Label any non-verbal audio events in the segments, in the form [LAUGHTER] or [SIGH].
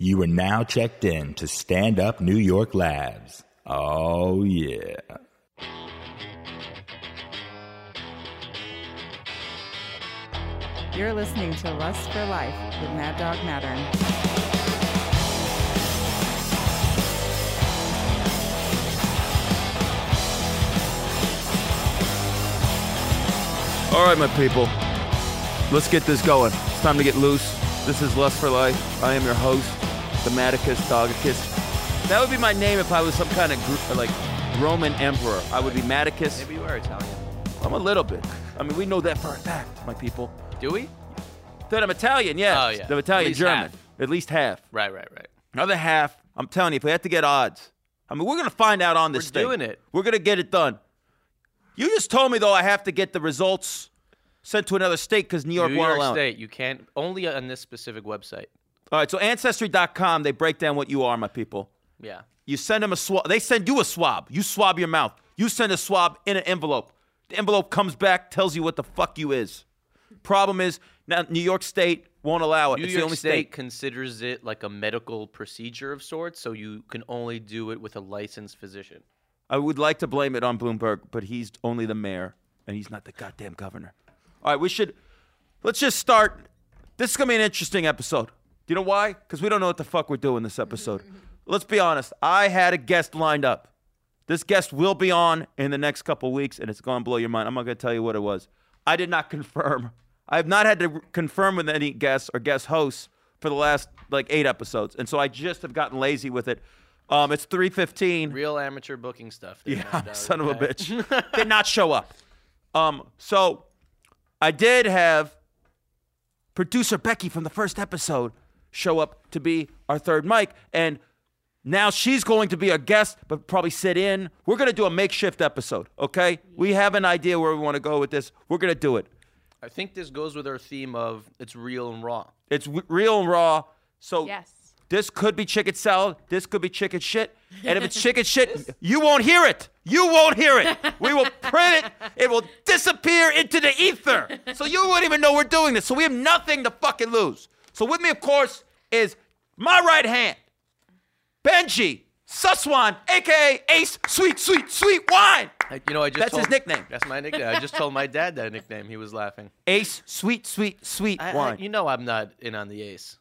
You are now checked in to Stand Up New York Labs. Oh, yeah. You're listening to Lust for Life with Mad Dog Mattern. All right, my people. Let's get this going. It's time to get loose. This is Lust for Life. I am your host, the Maticus Dogicus. That would be my name if I was some kind of gr- like Roman emperor. I would be Maticus. Maybe you are Italian. I'm a little bit. I mean, we know that for a fact, my people. Do we? That I'm Italian, yes. Oh, yeah. The Italian German. half. At least half. Right, right, right. Another half, I'm telling you, if we have to get odds, I mean, we're gonna find out on this We're thing. doing it. We're gonna get it done. You just told me though I have to get the results sent to another state because New York New won't York allow it. State, you can't only on this specific website. All right, so ancestry.com, they break down what you are, my people. Yeah. You send them a swab. They send you a swab. You swab your mouth. You send a swab in an envelope. The envelope comes back, tells you what the fuck you is. Problem is, now New York State won't allow it. New it's York the only State, state. considers it like a medical procedure of sorts, so you can only do it with a licensed physician. I would like to blame it on Bloomberg, but he's only the mayor, and he's not the goddamn governor. All right, we should. Let's just start. This is gonna be an interesting episode. Do you know why? Because we don't know what the fuck we're doing this episode. Let's be honest. I had a guest lined up. This guest will be on in the next couple weeks, and it's gonna blow your mind. I'm not gonna tell you what it was. I did not [LAUGHS] confirm. I have not had to confirm with any guests or guest hosts for the last like eight episodes, and so I just have gotten lazy with it. Um, it's 3:15. Real amateur booking stuff. there, Yeah, no doubt. son of a Okay. bitch. Did not show up. Um, so I did have producer Becky from the first episode show up to be our third mic, and now she's going to be a guest, but probably sit in. We're gonna do a makeshift episode, okay? We have an idea where we want to go with this. We're gonna do it. I think this goes with our theme of it's real and raw. It's w- real and raw. So Yes. This could be chicken salad. This could be chicken shit. And if it's [LAUGHS] chicken shit, you won't hear it. You won't hear it. We will [LAUGHS] print it. It will disappear into the ether. So you won't even know we're doing this. So we have nothing to fucking lose. So with me, of course, is my right hand, Benjy Suswan, aka Ace Sweet Sweet Sweet Wine. You know, I just That's his nickname. That's my nickname. I just told my dad that nickname. He was laughing. Ace Sweet Sweet Sweet I, I, Wine. you know, I'm not in on the ace.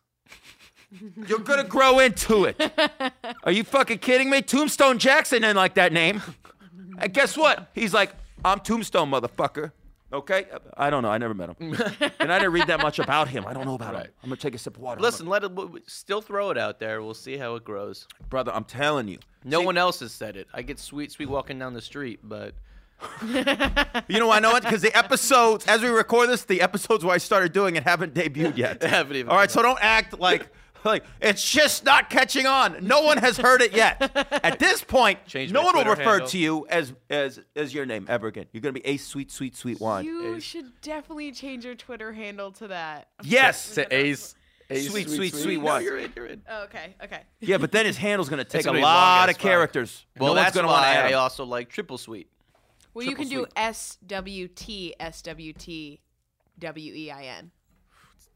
You're gonna grow into it. Are you fucking kidding me? Tombstone Jackson didn't like that name. And guess what? He's like, I'm Tombstone, motherfucker. Okay? Uh, I don't know. I never met him. [LAUGHS] and I didn't read that much about him. I don't know about him. I'm gonna take a sip of water. Listen, let it still throw it out there. We'll see how it grows. brother, I'm telling you. No See, one else has said it. I get sweet, sweet walking down the street, but [LAUGHS] You know, I know it because the episodes, as we record this, the episodes where I started doing it haven't debuted yet. [LAUGHS] Haven't even All right, so don't act like like it's just not catching on. No one has heard it yet. At this point, [LAUGHS] Change no my one will refer handle. to you as as as your name ever again. You're gonna be Ace Sweet Sweet Sweet Wine. You Ace. should definitely change your Twitter handle to that. yes. to ace, ace, Sweet, sweet, sweet No, wine. you're in, you're in. [LAUGHS] Oh, okay, okay. Yeah, but then his handle's gonna take a gonna be lot of as characters. Well, no one's that's gonna want why I also like triple sweet. Well, you Triple can do. S W T S W T W E I N.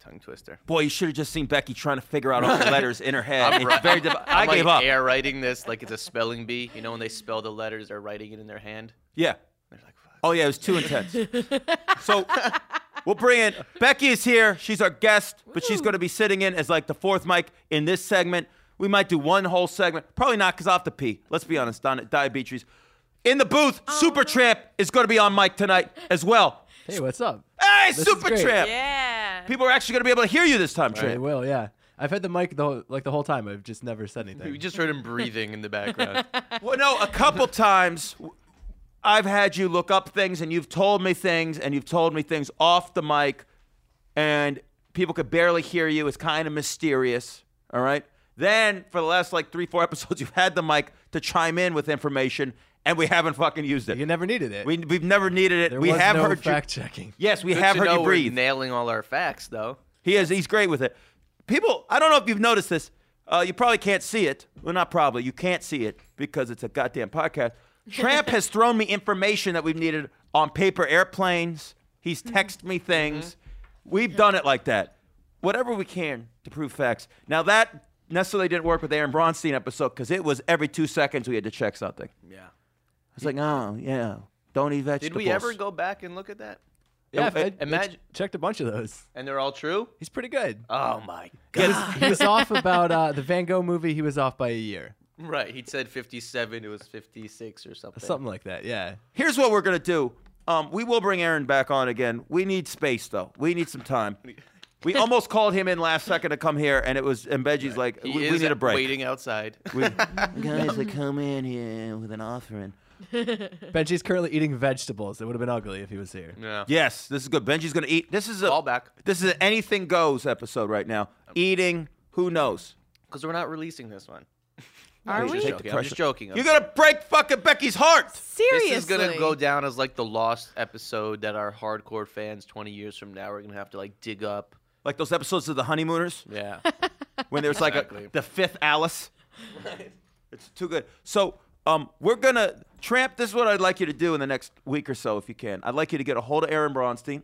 Tongue twister. Boy, you should have just seen Becky trying to figure out all the [LAUGHS] letters in her head. I'm It's very. div- I I'm gave like up. air writing this like it's a spelling bee. You know when they spell the letters, they're writing it in their hand. Yeah. They're like, fuck. Oh yeah, it was too intense. [LAUGHS] so we'll bring in Becky is here. She's our guest, but she's going to be sitting in as like the fourth mic in this segment. We might do one whole segment. Probably not because I have to pee. Let's be honest, Don Diabetes. In the booth, Supertramp is going to be on mic tonight as well. Hey, what's up? Hey, This is Super great. Tramp! Yeah. People are actually going to be able to hear you this time, I Tramp. will, yeah. I've had the mic the whole, like the whole time. I've just never said anything. We just heard him breathing in the background. [LAUGHS] Well, no, a couple times I've had you look up things and you've told me things and you've told me things off the mic and people could barely hear you. It's kind of mysterious. All right. Then for the last like three, four episodes, [LAUGHS] you've had the mic to chime in with information and we haven't fucking used it. you never needed it. we, we've never needed it. there we was have no heard fact you. checking. Yes, we Good have to heard know you we're breathe. nailing all our facts, though. He is. He's great with it. People, I don't know if you've noticed this. Uh, you probably can't see it. Well, not probably. You can't see it because it's a goddamn podcast. Tramp has [LAUGHS] thrown me information that we've needed on paper airplanes. He's texted me things. We've done it like that. Whatever we can to prove facts. Now that necessarily didn't work with Aaron Bronstein episode because it was every two seconds we had to check something. Yeah. It's like, oh yeah, don't eat vegetables. Did vegetables. we ever go back and look at that? Yeah, I, I imagine- ch- checked a bunch of those. And they're all true? He's pretty good. Oh my He was, he was off [LAUGHS] about uh, the Van Gogh movie. He was off by a year, Right. He said 57. It was 56 or something. something like that. Yeah. Here's what we're gonna do. Um, we will bring Aaron back on again. We need space though. We need some time. [LAUGHS] We almost called him in last second to come here, and it was and Benjy's like, He we, is we need a break. waiting outside. We, [LAUGHS] guys, I come in here with an offering. [LAUGHS] Benjy's currently eating vegetables. It would have been ugly if he was here. yeah. Yes, this is good. Benjy's gonna eat. This is a Call back. This is an anything goes episode right now. Eating, who knows? Because we're not releasing this one. [LAUGHS] Are Please we? take the Joking. I'm just pressure. joking. You're gonna break fucking Becky's heart. Seriously. This is gonna go down as like the lost episode that our hardcore fans 20 years from now are gonna have to like dig up. Like those episodes of The Honeymooners Yeah. when there's like Exactly. a, the fifth Alice. [LAUGHS] It's too good. So, um, we're gonna tramp. This is what I'd like you to do in the next week or so, if you can. I'd like you to get a hold of Aaron Bronstein,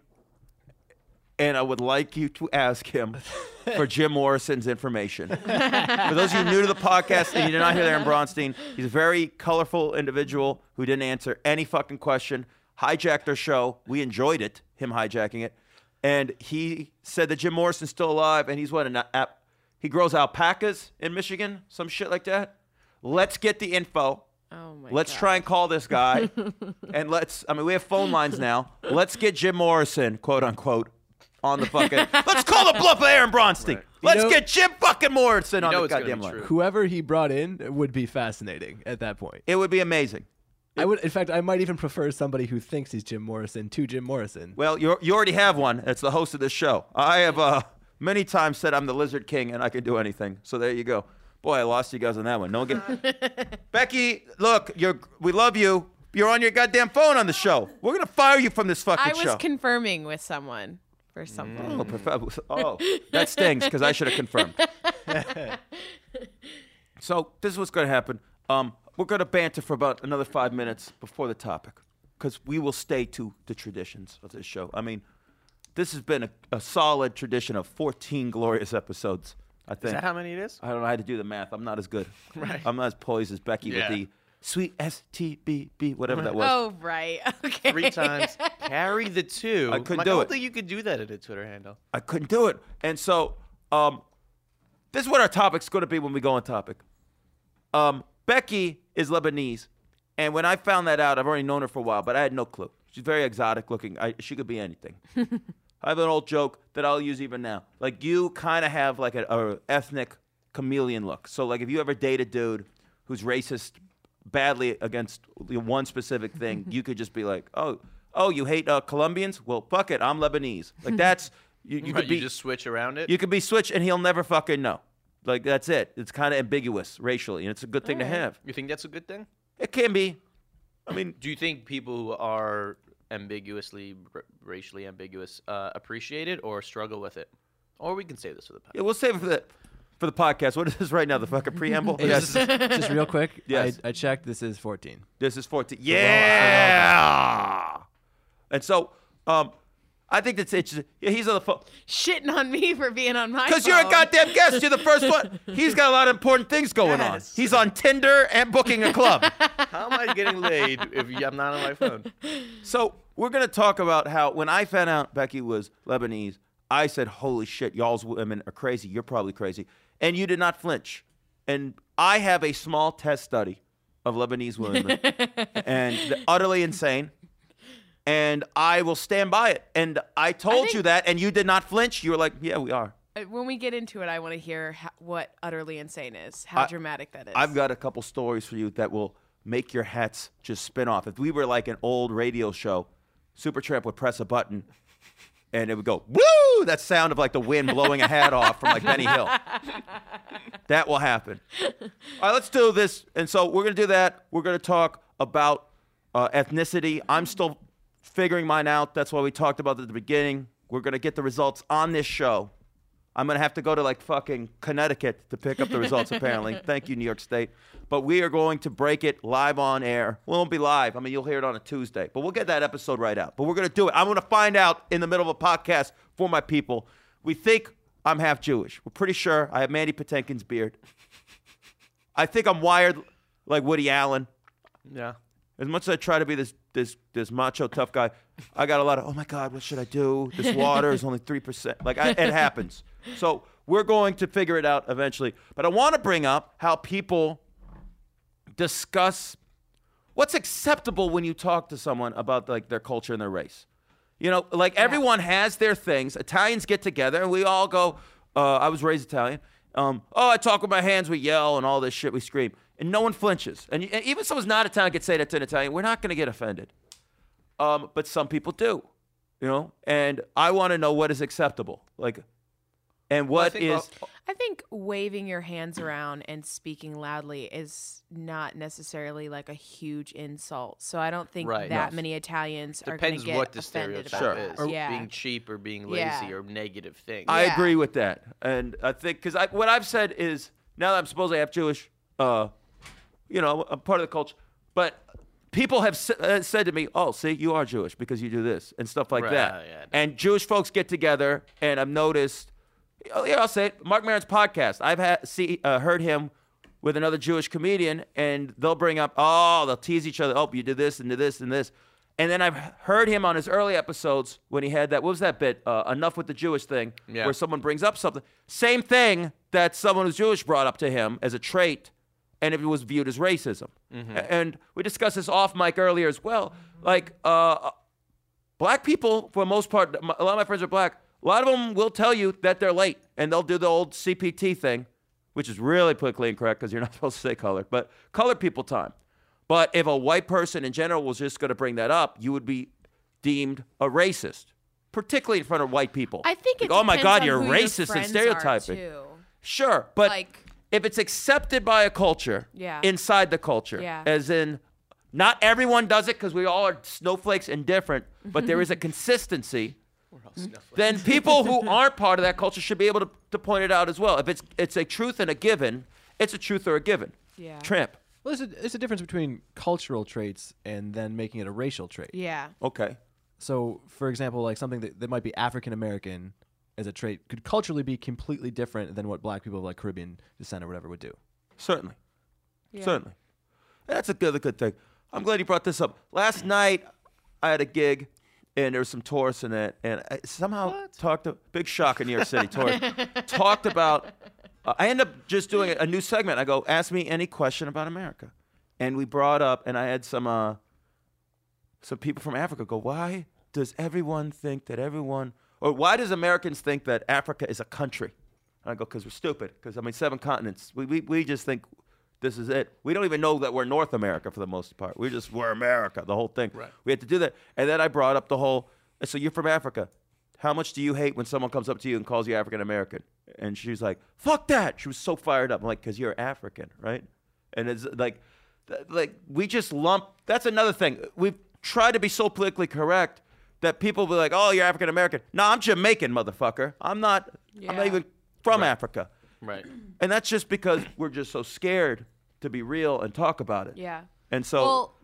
and I would like you to ask him for [LAUGHS] Jim Morrison's information. for those of you new to the podcast and you did not hear Aaron Bronstein, he's a very colorful individual who didn't answer any fucking question. Hijacked our show. We enjoyed it, him hijacking it, and he said that Jim Morrison's still alive, and he's what an app. He grows alpacas in Michigan, some shit like that. Let's get the info. Oh my Let's God. try and call this guy. [LAUGHS] and let's, I mean, we have phone lines now. Let's get Jim Morrison, quote unquote, on the fucking. [LAUGHS] let's call the bluff of Aaron Bronstein. Right. Let's know- get Jim fucking Morrison on know the goddamn line. true. Whoever he brought in would be fascinating at that point. It would be amazing. I would, in fact, I might even prefer somebody who thinks he's Jim Morrison to Jim Morrison. Well, you you already have one. It's the host of this show. I have uh, many times said I'm the Lizard King and I can do anything. So there you go. Boy, I lost you guys on that one. No one get... [LAUGHS] Becky, look, you're we love you. You're on your goddamn phone on the show. We're gonna fire you from this fucking show. I was show. confirming with someone for something. oh, prof- oh, that stings because I should have confirmed. [LAUGHS] so this is what's gonna happen. Um, we're gonna banter for about another five minutes before the topic because we will stay to the traditions of this show. I mean, this has been a, a solid tradition of 14 glorious episodes. I Is think. that how many it is? I don't know how to do the math. I'm not as good. [LAUGHS] Right. I'm not as poised as Becky Yeah. with the sweet S T B B whatever that was. Oh right. [LAUGHS] Okay. Three times. [LAUGHS] Carry the two. I couldn't Like, do I don't it. think you could do that at a Twitter handle. I couldn't do it. And so, um, this is what our topic's going to be when we go on topic. Um, Becky is Lebanese, and when I found that out, I've already known her for a while, but I had no clue. She's very exotic looking. I, she could be anything. I have an old joke that I'll use even now. Like you kind of have like a, a ethnic chameleon look. So like if you ever date a dude who's racist badly against one specific thing, [LAUGHS] you could just be like, oh, oh, you hate uh, Colombians? Well, fuck it, I'm Lebanese. Like [LAUGHS] that's you, you Right, could be you just switch around it. you could be switched and he'll never fucking know. Like that's it. It's kind of ambiguous racially, and it's a good thing to have. You think that's a good thing? It can be. I mean, Do you think people who are ambiguously r- racially ambiguous uh, appreciate it or struggle with it? Or we can save this for the podcast yeah, we'll save it for the for the podcast. What is this right now? The fucking preamble. [LAUGHS] Yes. Just real quick. [LAUGHS] Yes. I, I checked. This is 14. This is 14. Yeah. And so, um, I think that's interesting. Yeah, he's on the phone. Shitting on me for being on my. Phone. Because you're a goddamn guest. You're the first one. [LAUGHS] He's got a lot of important things going on. He's on Tinder and booking a club. [LAUGHS] How am I getting laid if I'm not on my phone? So we're gonna talk about how when I found out Becky was Lebanese, I said, "Holy shit, y'all's women are crazy. You're probably crazy," and you did not flinch. And I have a small test study of Lebanese women, [LAUGHS] and they're utterly insane. And I will stand by it. And I told think- you that, and you did not flinch. You were like, "Yeah, we are." Uh, When we get into it, I want to hear ho- what utterly insane is. How I- dramatic that is. I've got a couple stories for you that will make your hats just spin off. If we were like an old radio show, Supertramp would press a button and it would go, woo! That sound of like the wind blowing a hat off from like Benny Hill. [LAUGHS] That will happen. All right, let's do this. And so we're going to do that. We're going to talk about uh, ethnicity. I'm still figuring mine out. That's why we talked about it at the beginning. We're going to get the results on this show. I'm gonna have to go to like fucking Connecticut to pick up the results. apparently, [LAUGHS] thank you, New York State. But we are going to break it live on air. We won't be live. I mean, you'll hear it on a Tuesday, but we'll get that episode right out. But we're gonna do it. I'm gonna find out in the middle of a podcast for my people. We think I'm half Jewish. We're pretty sure I have Mandy Patinkin's beard. I think I'm wired like Woody Allen. Yeah. As much as I try to be this this this macho tough guy, I got a lot of oh my god, what should I do? This water is only three percent. Like I, it happens. So we're going to figure it out eventually. But I want to bring up how people discuss what's acceptable when you talk to someone about like their culture and their race. You know, like everyone has their things. Italians get together and we all go. Uh, I was raised Italian. Um, oh, I talk with my hands. We yell and all this shit. We scream, and no one flinches. And, y- and even someone's not Italian could say that to an Italian. We're not going to get offended. Um, but some people do. You know, and I want to know what is acceptable. Like, and what think, is uh, I think waving your hands around and speaking loudly is not necessarily like a huge insult. So I don't think Right. that No. many Italians are going Depends to get what the offended stereotype about Sure. that. is. Yeah. Being cheap or being lazy Yeah. or negative things. I Yeah. agree with that, and I think because I, what I've said is now that I'm supposedly half Jewish, uh, you know, I'm part of the culture, but people have s- uh, said to me, "Oh, see, you are Jewish because you do this and stuff like Right, that." yeah. And Jewish folks get together, and I've noticed. Oh, yeah, I'll say it. Marc Maron's podcast. I've had see uh, heard him with another Jewish comedian, and they'll bring up, oh, they'll tease each other. Oh, you did this and did this and this. And then I've heard him on his early episodes when he had that. What was that bit? Uh, Enough with the Jewish thing, Yeah. where someone brings up something. Same thing that someone who's Jewish brought up to him as a trait, and if it was viewed as racism. A- And we discussed this off mic earlier as well. Like, uh, black people, for the most part, a lot of my friends are black. A lot of them will tell you that they're late, and they'll do the old CPT thing, which is really politically incorrect because you're not [LAUGHS] supposed to say colored, but colored people time. But if a white person in general was just going to bring that up, you would be deemed a racist, particularly in front of white people. I think it Like, oh my depends God, on you're who your racist and friends are, stereotyping. too. Sure, but Like- if it's accepted by a culture Yeah. inside the culture, Yeah. as in not everyone does it because we all are snowflakes and different, but there is a consistency, then people who [LAUGHS] aren't part of that culture should be able to, to point it out as well. If it's it's a truth and a given, it's a truth or a given. Yeah. Tramp. Well, there's a, there's a difference between cultural traits and then making it a racial trait. Yeah. Okay. So, for example, like something that, that might be African American as a trait could culturally be completely different than what black people of like Caribbean descent or whatever would do. Certainly. Yeah. Certainly. That's a good, a good thing. I'm glad you brought this up. Last night, I had a gig, and there was some tourists in it, and I somehow talked to big shock in New York City. [LAUGHS] Tourists talked about. Uh, I end up just doing a, a new segment. I go, ask me any question about America, and we brought up, and I had some uh, some people from Africa go, why does everyone think that everyone, or why does Americans think that Africa is a country? And I go, because we're stupid. Because I mean, seven continents. We, we we just think this is it. We don't even know that we're North America for the most part. We just we're America, the whole thing. Right. We had to do that, and then I brought up the whole. So you're from Africa. How much do you hate when someone comes up to you and calls you African American? And she's like, "Fuck that!" She was so fired up. I'm like, "Cause you're African, right?" And it's like, th- like we just lump. That's another thing. We've tried to be so politically correct that people will be like, "Oh, you're African American." No, I'm Jamaican, motherfucker. I'm not. I'm not even from Africa. Right. And that's just because we're just so scared to be real and talk about it. Yeah. And so, well,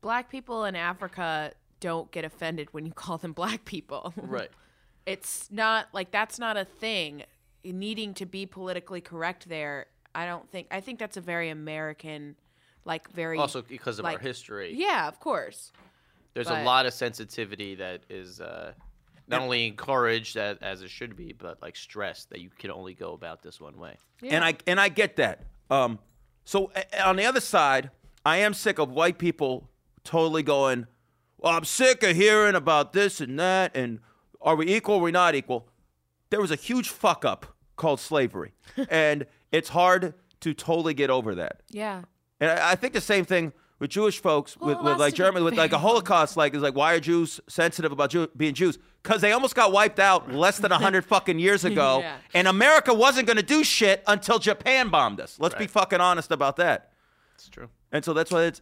black people in Africa don't get offended when you call them black people. Right. [LAUGHS] it's not like that's not a thing. Needing to be politically correct there, I don't think. I think that's a very American, like very. Also because of our history. Yeah, of course. There's but- a lot of sensitivity that is uh, not only encouraged as, as it should be, but like stressed that you can only go about this one way. Yeah. and I and I get that. Um, so a- on the other side, I am sick of white people totally going. Well, I'm sick of hearing about this and that, and are we equal? Are we not equal? There was a huge fuck up called slavery, [LAUGHS] and it's hard to totally get over that. Yeah. And I, I think the same thing with Jewish folks, Well, with, with like to be Germany, with like a. [LAUGHS] Holocaust, like is like why are Jews sensitive about Jew- being Jews? Because they almost got wiped out less than hundred [LAUGHS] fucking years ago, Yeah. and America wasn't going to do shit until Japan bombed us. Let's be fucking honest about that. It's true. And so that's why it's.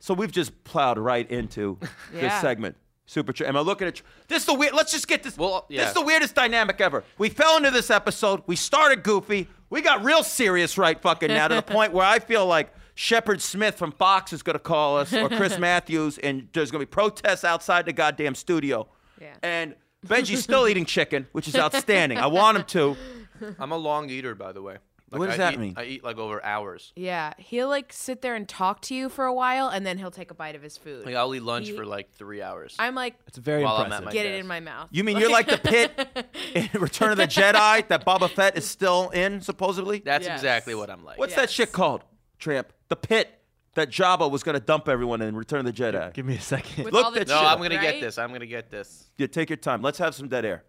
So we've just plowed right into [LAUGHS] this segment. Super true. Am I looking at you? This is the weird. Let's just get this. Well, This is the weirdest dynamic ever. We fell into this episode. We started goofy. We got real serious right fucking now to the point where I feel like Shepard Smith from Fox is going to call us or Chris [LAUGHS] Matthews, and there's going to be protests outside the goddamn studio. Yeah. And Benjy's still eating chicken, which is outstanding. I want him to. [LAUGHS] I'm a long eater, by the way. Like, What does I that eat- mean? I eat like over hours. Yeah, he'll like sit there and talk to you for a while, and then he'll take a bite of his food. Like I'll eat lunch He- for like three hours. I'm like, It's very While I'm at impressive. my get it in my mouth. You mean you're like the pit [LAUGHS] in Return of the Jedi that Boba Fett is still in, supposedly? That's Yes. exactly what I'm like. What's that shit called, Tramp? The pit that Jabba was going to dump everyone in Return of the Jedi. Give me a second. With Look all the that No. I'm gonna right? get this. I'm gonna get this. Yeah, take your time. Let's have some dead air.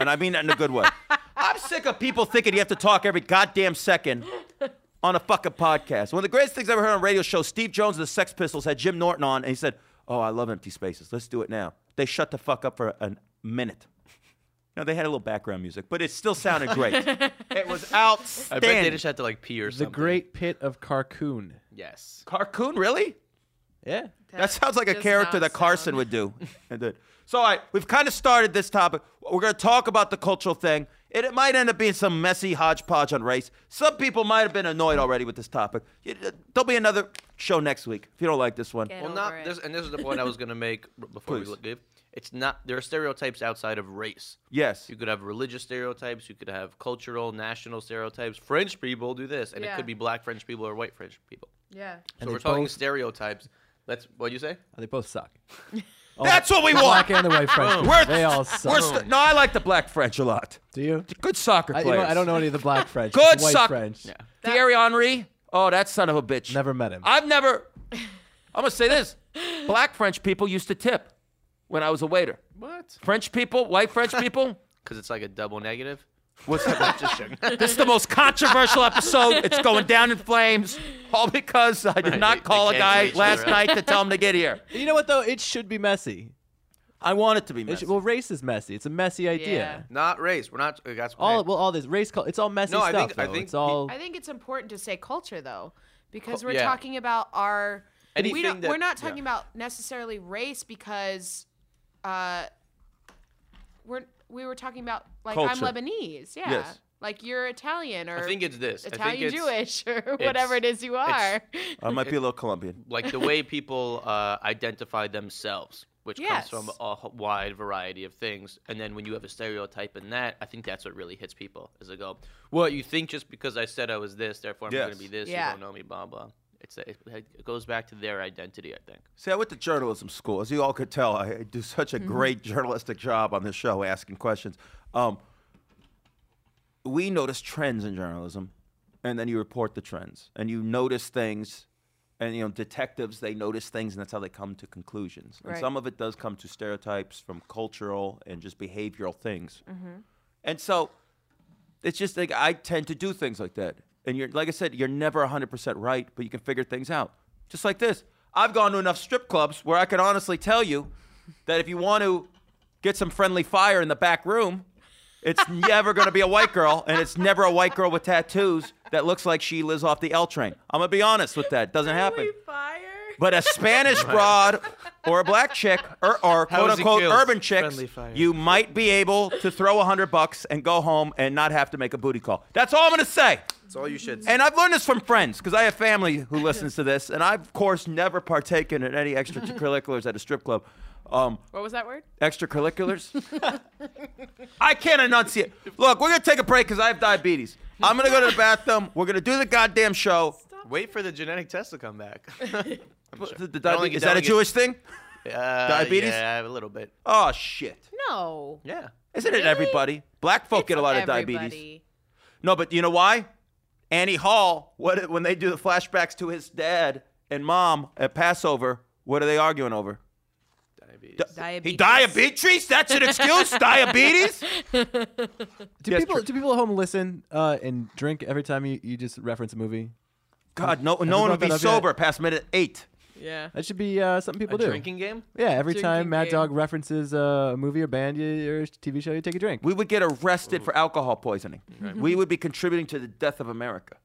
And I mean that in a good way. [LAUGHS] I'm sick of people thinking you have to talk every goddamn second on a fucking podcast. One of the greatest things I ever heard on a radio show, Steve Jones of the Sex Pistols had Jim Norton on, and he said, Oh, I love empty spaces. Let's do it now. They shut the fuck up for a minute. Now, they had a little background music, but it still sounded great. [LAUGHS] it was out. I bet they just had to like pee or something. The something. Great Pit of Carkoon. Yes. Carkoon, really? Yeah. That sounds like a does character not that Carson sound- would do. [LAUGHS] And did. So, all right, we've kind of started this topic. We're going to talk about the cultural thing. It, it might end up being some messy hodgepodge on race. Some people might have been annoyed already with this topic. It- it- uh, there'll be another show next week if you don't like this one. Get Well, over not it. this, and this is the point I was gonna make b- before Please. we leave. It's not there are stereotypes outside of race. Yes. You could have religious stereotypes. You could have cultural, national stereotypes. French people do this, and it could be black French people or white French people. yeah. So we're talking both- stereotypes. Let's. What you say? They both suck. [LAUGHS] That's what we The want. black and the white French. We're- they all suck. We're st- no, I like the black French a lot. Do you? Good soccer I, you players. know, I don't know any of the black French. [LAUGHS] Good white soccer- French. Yeah. Thierry Henry. Oh, that son of a bitch. Never met him. I've never. [LAUGHS] I'm gonna say this: black French people used to tip when I was a waiter. What? French people, white French people. [LAUGHS] Because it's like a double negative. [LAUGHS] What's that? Just joking. This is the most controversial episode. It's going down in flames, all because I did Right, not they- call they a cancel guy each last other night to tell him to get here. you know what though? It should be messy. I want it to be It messy. should, well, race is messy. It's a messy idea. Yeah. Not race. We're not. Uh, that's All eh. well, all this race. cul- It's all messy No, I stuff. think- I though. think it's all. I think it's important to say culture though, because Cul- we're yeah. talking about our. we Anything don't, that- we're not yeah. talking about necessarily race because, uh, we're we were talking about like Culture. I'm Lebanese, yeah, Yes. like you're Italian or I think it's this. I think Italian it's- Jewish or whatever it is you are. I might be a little Colombian. [LAUGHS] like the way people uh, identify themselves, which Yes. comes from a wide variety of things. And then when you have a stereotype in that, I think that's what really hits people. Is they go, "Well, you think just because I said I was this, therefore I'm going to be this. Yeah. You don't know me, blah blah." It's it, it goes back to their identity, I think. See, I went to journalism school. As you all could tell, I do such a great journalistic job on this show, asking questions. Um, we notice trends in journalism, and then you report the trends, and you notice things. And you know, detectives they notice things, and that's how they come to conclusions. And Right. some of it does come to stereotypes from cultural and just behavioral things. And so, it's just like I tend to do things like that. And you're like I said, you're never 100% right, but you can figure things out. Just like this. I've gone to enough strip clubs where I can honestly tell you that if you want to get some friendly fire in the back room, it's [LAUGHS] never going to be a white girl, and it's never a white girl with tattoos that looks like she lives off the L train. I'm going to be honest with that. It Doesn't happen. Fire. But a Spanish [LAUGHS] broad or a black chick or, or quote unquote urban chicks, you might be able to throw a hundred bucks and go home and not have to make a booty call. That's all I'm gonna say. That's all you should. And I've learned this from friends because I have family who listens to this, and I've of course never partaken in any extracurriculars at a strip club. Um, What was that word? extracurriculars. [LAUGHS] I can't enunciate. Look, we're gonna take a break because I have diabetes. I'm gonna go to the bathroom. We're gonna do the goddamn show. Wait for the genetic test to come back. [LAUGHS] I'm. The- the diabe- is that a Jewish thing? [LAUGHS] Uh, diabetes? Yeah, a little bit. Oh shit! No. Yeah. Isn't it Really? everybody? Black folk get a lot of diabetes. Everybody. No, but you know why? Annie Hall, what when they do the flashbacks to his dad and mom at Passover, what are they arguing over? Diabetes. Di- Diabetes. He diabetes? That's an excuse? [LAUGHS] diabetes? Do Yes, people Trick. do people at home listen uh, and drink every time you, you just reference a movie? God, no, no we one brought would be that up yet? sober past minute eight. Yeah. That should be uh, something people a do. drinking game? Yeah, every Drinking time Mad game. Dog references uh, a movie or band you, or TV show, you take a drink. We would get arrested for alcohol poisoning. We would be contributing to the death of America,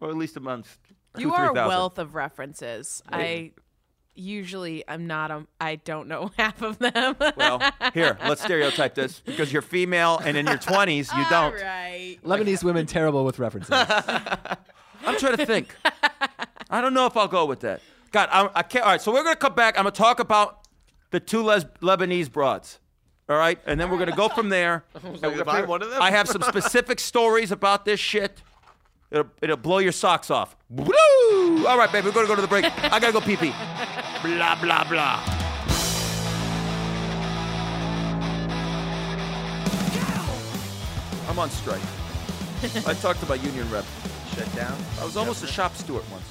or at least amongst two, You are a wealth of references. I usually I'm not a I don't know [LAUGHS] half of them. Well, here, let's stereotype this because you're female and in your 20s you don't. right. Lebanese women terrible with references. [LAUGHS] I'm trying to think. I don't know if I'll go with that. God, I, I can't. All right, so we're gonna come back. I'm gonna talk about the two Les- Lebanese broads. All right, and then we're gonna go from there. And we're "Am gonna I one of them?" I have some specific stories about this shit. It'll, it'll blow your socks off. Woo! All right, baby, we're gonna go to the break. I gotta go pee pee. [LAUGHS] Blah blah blah. I'm on strike. [LAUGHS] I talked to my union rep. Shut down. I was almost a shop steward once,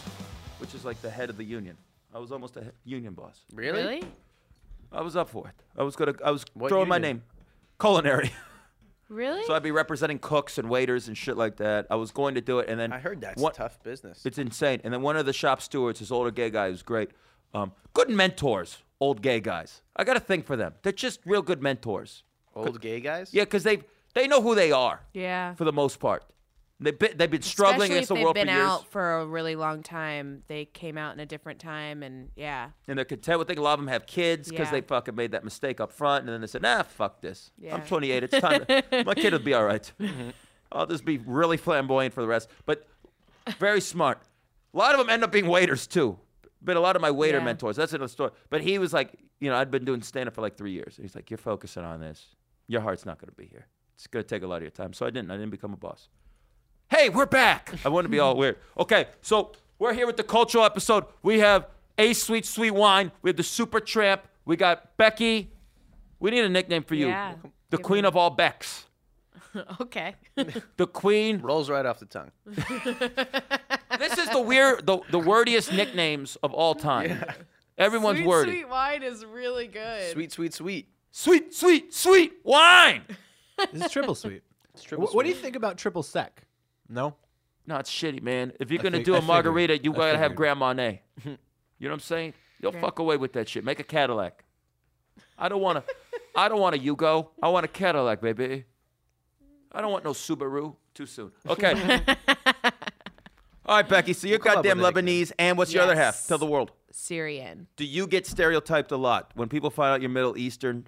which is like the head of the union. I was almost a he- union boss. Really? Really? I was up for it. I was gonna. I was What throwing my union? name, culinary. [LAUGHS] Really? so I'd be representing cooks and waiters and shit like that. I was going to do it, and then I heard that's one- tough business. It's insane. And then one of the shop stewards, this older gay guy who's great, um, good mentors. Old gay guys. I got a thing for them. They're just real good mentors. Old gay guys? Yeah, because they they know who they are yeah. for the most part. They've been, they've been struggling Especially against if the they've world been for years, out for a really long time. They came out in a different time, and yeah, and they're content with it. A lot of them have kids because Yeah. they fucking made that mistake up front, and then they said, "Nah, fuck this. I'm 28. It's time. To, [LAUGHS] my kid will be all right. Mm-hmm. I'll just be really flamboyant for the rest." But very smart. A lot of them end up being waiters too. But a lot of my waiter Yeah. mentors. That's another story. But he was like, you know, I'd been doing stand up for like three years. He's like, "You're focusing on this. Your heart's not going to be here. It's going to take a lot of your time." So I didn't. I didn't become a boss. Hey, we're back. [LAUGHS] I want to be all weird. Okay, so we're here with the cultural episode. We have a sweet, sweet wine. We have the super tramp. We got Becky. We need a nickname for you. Yeah. The Give queen me- of all Becks. [LAUGHS] okay. [LAUGHS] The queen. Rolls right off the tongue. this is the weird, the, the wordiest nicknames of all time. Everyone's sweet, wordy. sweet wine is really good. Sweet, sweet, sweet. Sweet, sweet, sweet wine. This is triple sweet. It's triple Wh- what do you sweet. think about triple sec? No. No, it's shitty, man. If you're I gonna fig- do I a figured. margarita, you I gotta have figured. Grand Marnier. [LAUGHS] you know what I'm saying? You'll Okay. fuck away with that shit. Make a Cadillac. I don't want to. I don't want a Yugo. I want a Cadillac, baby. I don't want no Subaru. Too soon. Okay. [LAUGHS] All right, Becky. So you're come up goddamn with a. Lebanese, and what's your other half? Yes. Tell the world. Syrian. Do you get stereotyped a lot when people find out you're Middle Eastern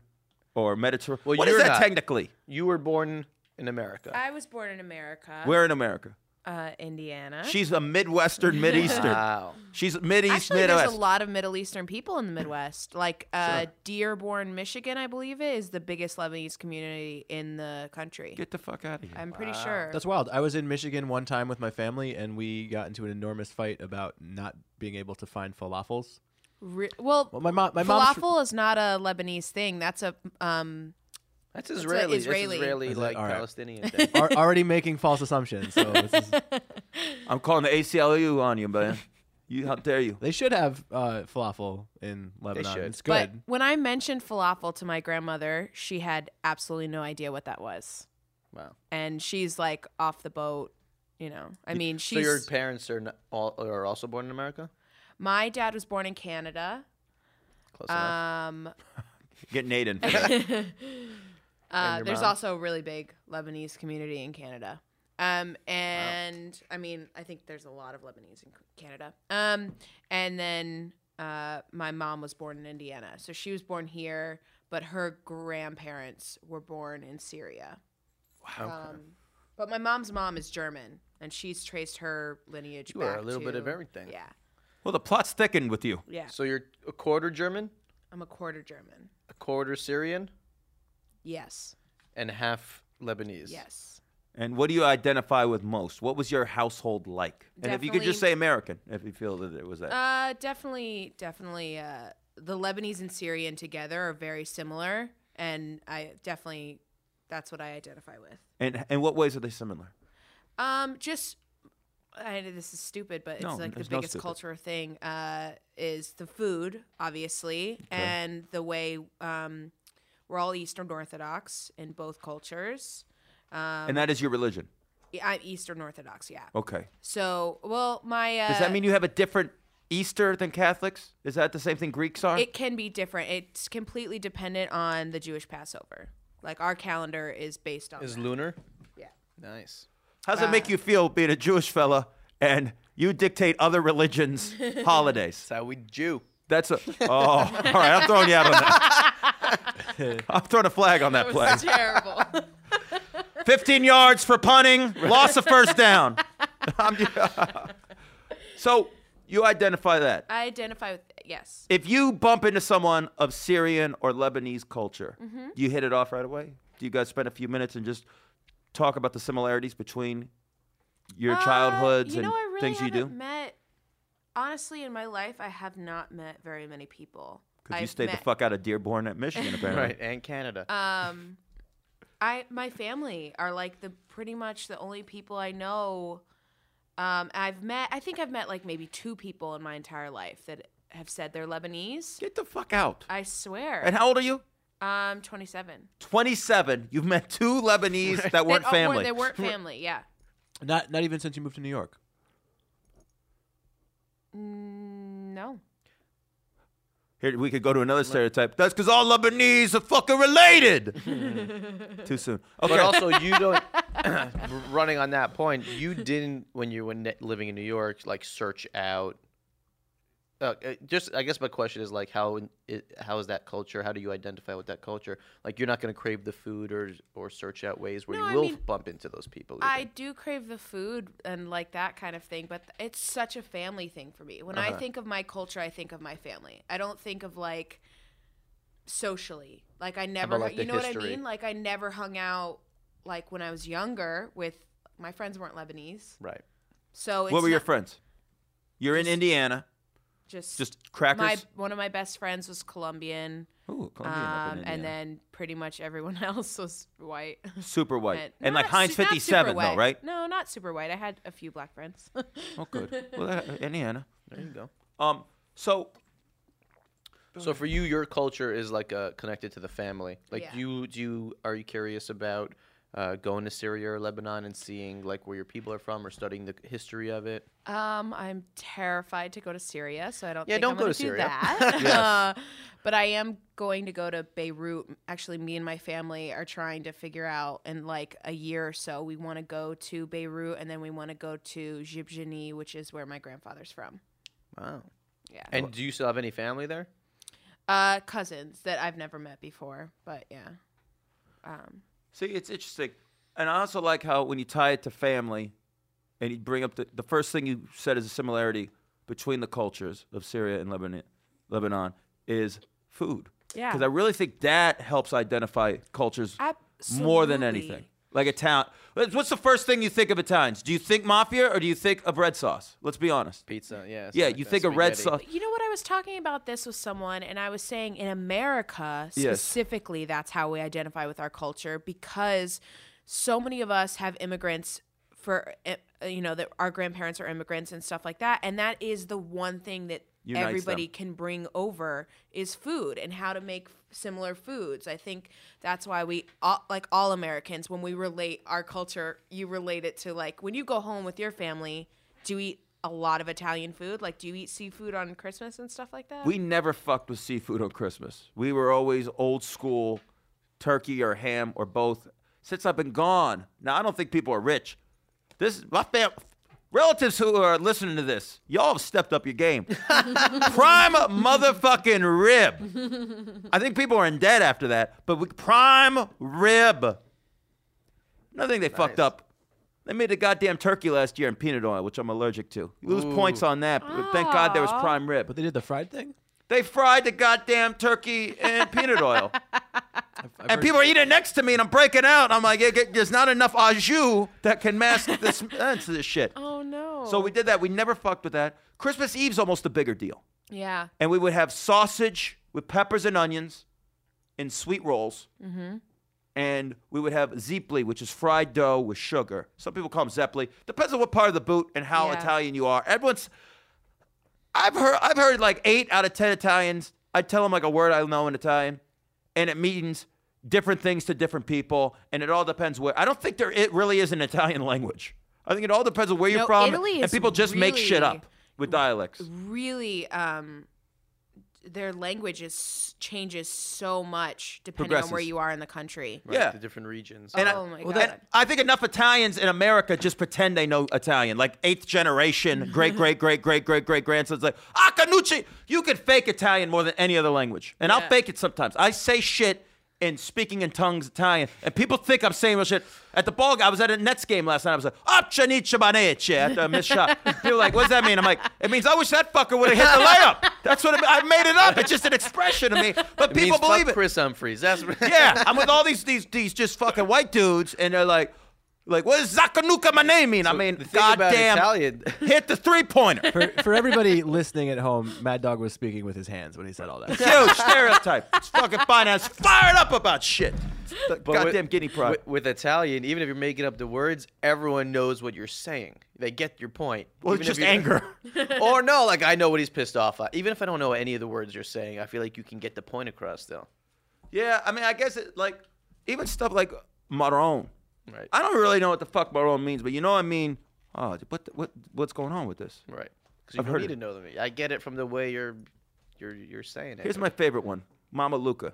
or Mediterranean? Well, what is you're that not. technically? You were born in America. I was born in America. Where in America? Uh, Indiana. She's a Midwestern, [LAUGHS] Mideastern. Wow. She's Mideast, Actually, Midwest. there's a lot of Middle Eastern people in the Midwest. Like uh, Dearborn, Michigan, I believe it is the biggest Lebanese community in the country. Get the fuck out of here. I'm pretty sure. That's wild. I was in Michigan one time with my family, and we got into an enormous fight about not being able to find falafels. Re- well, Well, my mom, my mom's fr- falafel is not a Lebanese thing. That's a um. That's a Israeli. Israeli. That's Israeli, Is like All right. Palestinian [LAUGHS] thing. are already making false assumptions. So this is, [LAUGHS] I'm calling the ACLU on you, man. [LAUGHS] You, how dare you? they should have uh, falafel in Lebanon. should. It's But good. when I mentioned falafel to my grandmother, she had absolutely no idea what that was, wow. and she's like off the boat. You know, I mean, So she's your parents are not all are also born in America? my dad was born in Canada. Close enough. Um, Get Naden. For that. Uh, there's mom? also a really big Lebanese community in Canada. Um, and I mean, I think there's a lot of Lebanese in Canada. Um, and then uh, my mom was born in Indiana, so she was born here, but her grandparents were born in Syria. Wow. Um, but my mom's mom is German, and she's traced her lineage. You are a back little bit of everything. Yeah, well, the plot's thickened with you. yeah. So you're a quarter German, I'm a quarter German. a quarter Syrian, Yes, and half Lebanese. yes. And what do you identify with most? What was your household like? And if you could just say American, if you feel that it was that. Uh, definitely, definitely. Uh, the Lebanese and Syrian together are very similar, and I definitely that's what I identify with. and in what ways are they similar? Um, just I know this is stupid, but it's No, like the there's no biggest stupid. culture thing. Uh, is the food obviously, and the way um, we're all Eastern Orthodox in both cultures. Um, and that is your religion. I'm Eastern Orthodox, yeah. Okay. So, well, my uh, Does that mean you have a different Easter than Catholics? Is that the same thing Greeks are? It can be different. It's completely dependent on the Jewish Passover. Like our calendar is based on Is that. lunar? Yeah. Nice. How does it make you feel being a Jewish fella and you dictate other religions' [LAUGHS] holidays? That's how we Jew. That's a. Oh, [LAUGHS] all right. I'm throwing you out on that. [LAUGHS] I'm throwing a flag on that play. terrible. [LAUGHS] 15 yards for punting, loss of first down. I'm- so You identify that. I identify with yes. If you bump into someone of Syrian or Lebanese culture, Mm-hmm. do you hit it off right away? Do you guys spend a few minutes and just talk about the similarities between your Uh, childhoods you and know, I really things you do? Met honestly in my life, I have not met very many people. Because you I've stayed met, the fuck out of Dearborn at Michigan, [LAUGHS] apparently. Right, and Canada. Um, I my family are like the pretty much the only people I know. Um, I've met. I think I've met like maybe two people in my entire life that have said they're Lebanese. Get the fuck out. I swear. And how old are you? um, twenty seven. 27. You've met two Lebanese [LAUGHS] that weren't family. They weren't [LAUGHS] family. Yeah. Not not even since you moved to New York. Mm, no. Here, we could go to another stereotype. That's because all Lebanese are fucking related. [LAUGHS] Too soon. Okay. But also, you don't. [LAUGHS] [COUGHS] running on that point, you didn't when you were ne- living in New York, like search out. Uh, uh, just, I guess my question is like, how it, how is that culture? How do you identify with that culture? Like, you're not going to crave the food or or search out ways where No, you I will mean, bump into those people. I do crave the food and like that kind of thing, but it's such a family thing for me. When I Uh-huh. think of my culture, I think of my family. I don't think of like socially. Like I never, like, you the know what I mean? Like I never hung out like when I was younger with my friends weren't Lebanese. right. So it's what were your friends? You're in Indiana. Just Just crackers. my one of my best friends was Colombian, Ooh, Colombian um, and then pretty much everyone [LAUGHS] else was white. super white. And- And, like Heinz su- 57, though, right? No, not super white. I had a few black friends. [LAUGHS] Oh, good. Well, that, Indiana. There you go. Um. So So for you, your culture is like uh, connected to the family. Like, Yeah. you do you are you curious about uh, going to Syria or Lebanon and seeing like where your people are from or studying the history of it? Um, I'm terrified to go to Syria, so I don't. Yeah, think don't I'm go to do Syria. That. [LAUGHS] Yes. Uh, [LAUGHS] but I am going to go to Beirut. Actually, me and my family are trying to figure out in like a year or so. We want to go to Beirut, and then we want to go to Jibjani, which is where my grandfather's from. Wow. Yeah. And do you still have any family there? uh, cousins that I've never met before, but yeah. Um, See, it's interesting. And I also like how when you tie it to family and you bring up the, the first thing you said is a similarity between the cultures of Syria and Lebanon, Lebanon is food. Yeah. Because I really think that helps identify cultures more than anything. Absolutely. Like Italian. What's the first thing you think of Italians? Do you think mafia or do you think of red sauce? Let's be honest. Pizza, yeah. Yeah, something you think that, of red sauce. You know what? I was talking about this with someone, and I was saying in America Yes. specifically, that's how we identify with our culture because so many of us have immigrants for uh, you know that our grandparents are immigrants and stuff like that, and that is the one thing that Unites everybody them. can bring over is food and how to make similar foods. I think that's why we all, like all Americans when we relate our culture, you relate it to like when you go home with your family, do you eat a lot of Italian food? Like do you eat seafood on Christmas and stuff like that? We never fucked with seafood on Christmas. We were always old school, turkey or ham or both. Since I've been gone, now I don't think people are rich. This my fam- relatives who are listening to this, y'all have stepped up your game. [LAUGHS] prime motherfucking rib. I think people are in debt after that, but we, prime rib. Another thing they fucked up. They made a goddamn turkey last year in peanut oil, which I'm allergic to. You lose points on that, but thank God there was prime rib. But they did the fried thing. They fried the goddamn turkey in [LAUGHS] peanut oil. I've And people are eating next to me, and I'm breaking out. I'm like, "Yeah, get- there's not enough au jus that can mask [LAUGHS] this, that's this shit. oh no. So we did that. We never fucked with that. Christmas Eve's almost a bigger deal. yeah. And we would have sausage with peppers and onions in sweet rolls. Mm-hmm. And we would have zipli, which is fried dough with sugar. Some people call them zeppli. Depends on what part of the boot and how Yeah. Italian you are. Everyone's. I've heard. I've heard like eight out of ten Italians. I tell them like a word I know in Italian, and it means different things to different people, and it all depends where. I don't think there it really is an Italian language. I think it all depends on where you're No, from, Italy and people just make shit up with dialects. really um their language is changes so much depending on where you are in the country. Right, Yeah. the different regions. And oh I, my well, god. that- I think enough Italians in America just pretend they know Italian, like eighth generation, [LAUGHS] great, great, great, great, great, great grandsons. Like, ah, Canucci, you can fake Italian more than any other language, and I'll fake it sometimes. I say shit and speaking in tongues Italian, and people think I'm saying real shit. At the ball, I was at a Nets game last night. I was like, "Opchanicha baneche" at the missed shot. People like, "What does that mean?" I'm like, "It means I wish that fucker would have hit the layup." That's what it, I made it up. It's just an expression to me, but It people believe it. Kris Humphries. That's Yeah, I'm with all these these these just fucking white dudes, and they're like, like, what does Zakanuka Mane mean? I mean, the thing about goddamn, Italian- hit the three pointer. For, for everybody listening at home, Mad Dog was speaking with his hands when he said all that. Huge stereotype. It's fucking finance fired up about shit. But goddamn with, guinea pride. With, with Italian, even if you're making up the words, everyone knows what you're saying. They get your point. well, even it's if just anger. [LAUGHS] or no, like I know what he's pissed off at. Even if I don't know any of the words you're saying, I feel like you can get the point across still. Yeah, I mean, I guess it like even stuff like marron. Right. I don't really know what the fuck marron means, but you know what I mean. Oh, what the- what what's going on with this? Right. Because you I've don't need it. to know them. I get it from the way you're you're you're saying it. Here's my favorite one, Mama Luca.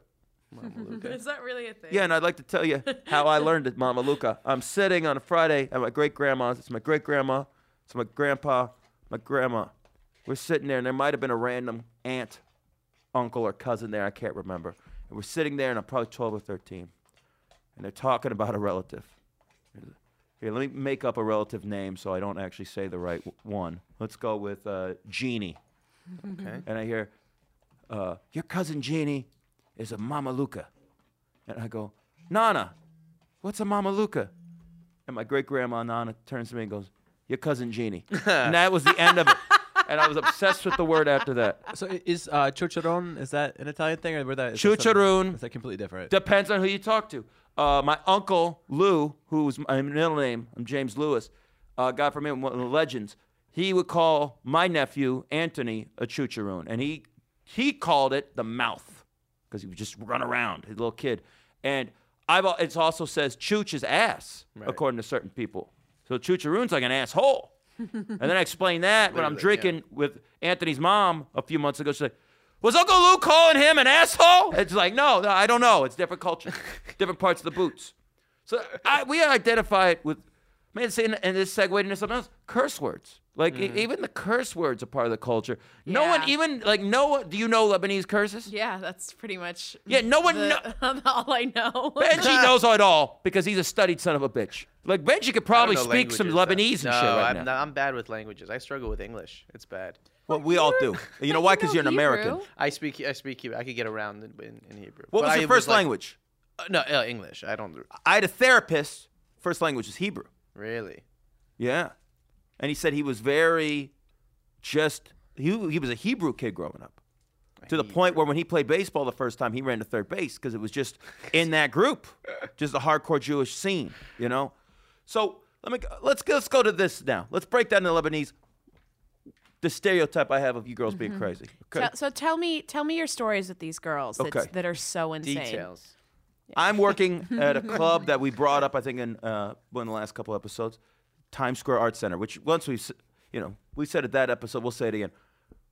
Mama [LAUGHS] Luca. Is that really a thing? Yeah, and I'd like to tell you how I [LAUGHS] learned it, Mama Luca. I'm sitting on a Friday at my great grandma's. It's my great grandma. It's my grandpa, my grandma. We're sitting there, and there might have been a random aunt, uncle, or cousin there. I can't remember. And we're sitting there, and I'm probably 12 or 13. And they're talking about a relative. Here, let me make up a relative name so I don't actually say the right w- one. Let's go with uh, Jeannie. Okay. And I hear, uh, Your cousin Jeannie is a Mama Luca. And I go, Nana, what's a Mama Luca? And my great grandma Nana turns to me and goes, Your cousin Jeannie. [LAUGHS] and that was the end of it. And I was obsessed with the word after that. So i- is uh, chicharron is that an Italian thing or were that? is that something- Chicharron. Is that completely different? Depends on who you talk to. Uh, my uncle Lou, who's my middle name, I'm James Lewis, uh, got from him one of the legends. He would call my nephew Anthony a chicharron, and he he called it the mouth because he would just run around, his little kid. And I've it also says chooch is ass according to certain people. So chicharron's like an asshole. [LAUGHS] and then I explained that when I'm Literally, yeah. drinking with Anthony's mom a few months ago. She's like, was Uncle Lou calling him an asshole? It's like, no, no, I don't know. It's different culture, [LAUGHS] different parts of the boots. So I, we identify it with, man, saying, and this segued into something else, curse words. Like e- mm. even the curse words are part of the culture. No one even like no one. Do you know Lebanese curses? Yeah, that's pretty much. Yeah, no one the- [LAUGHS] all I know. Benjy [LAUGHS] knows it all because he's a studied son of a bitch. Like Benjy could probably speak some Lebanese though. and no, shit right I'm, now. not- I'm bad with languages. I struggle with English. It's bad. Well, we all do. You know why? Because You you're an know American. I speak. I speak. Hebrew. I could get around in, in, in Hebrew. What But was I your first like- language? Uh, no, uh, English. I don't I had a therapist. First language is Hebrew. really. Yeah. And he said he was very just he he was a Hebrew kid growing up. To the point where when he played baseball the first time, he ran to third base because it was just [LAUGHS] in that group, just a hardcore Jewish scene, you know. So let me let's let's go to this now. Let's break down the Lebanese. The stereotype I have of you girls being crazy. Okay. Tell- so tell me, tell me your stories with these girls Okay. that are so insane. Details. I'm working at a [LAUGHS] club that we brought up, I think, in uh, one of the last couple episodes, Times Square Art Center. Which once we, you know, we said it that episode, we'll say it again.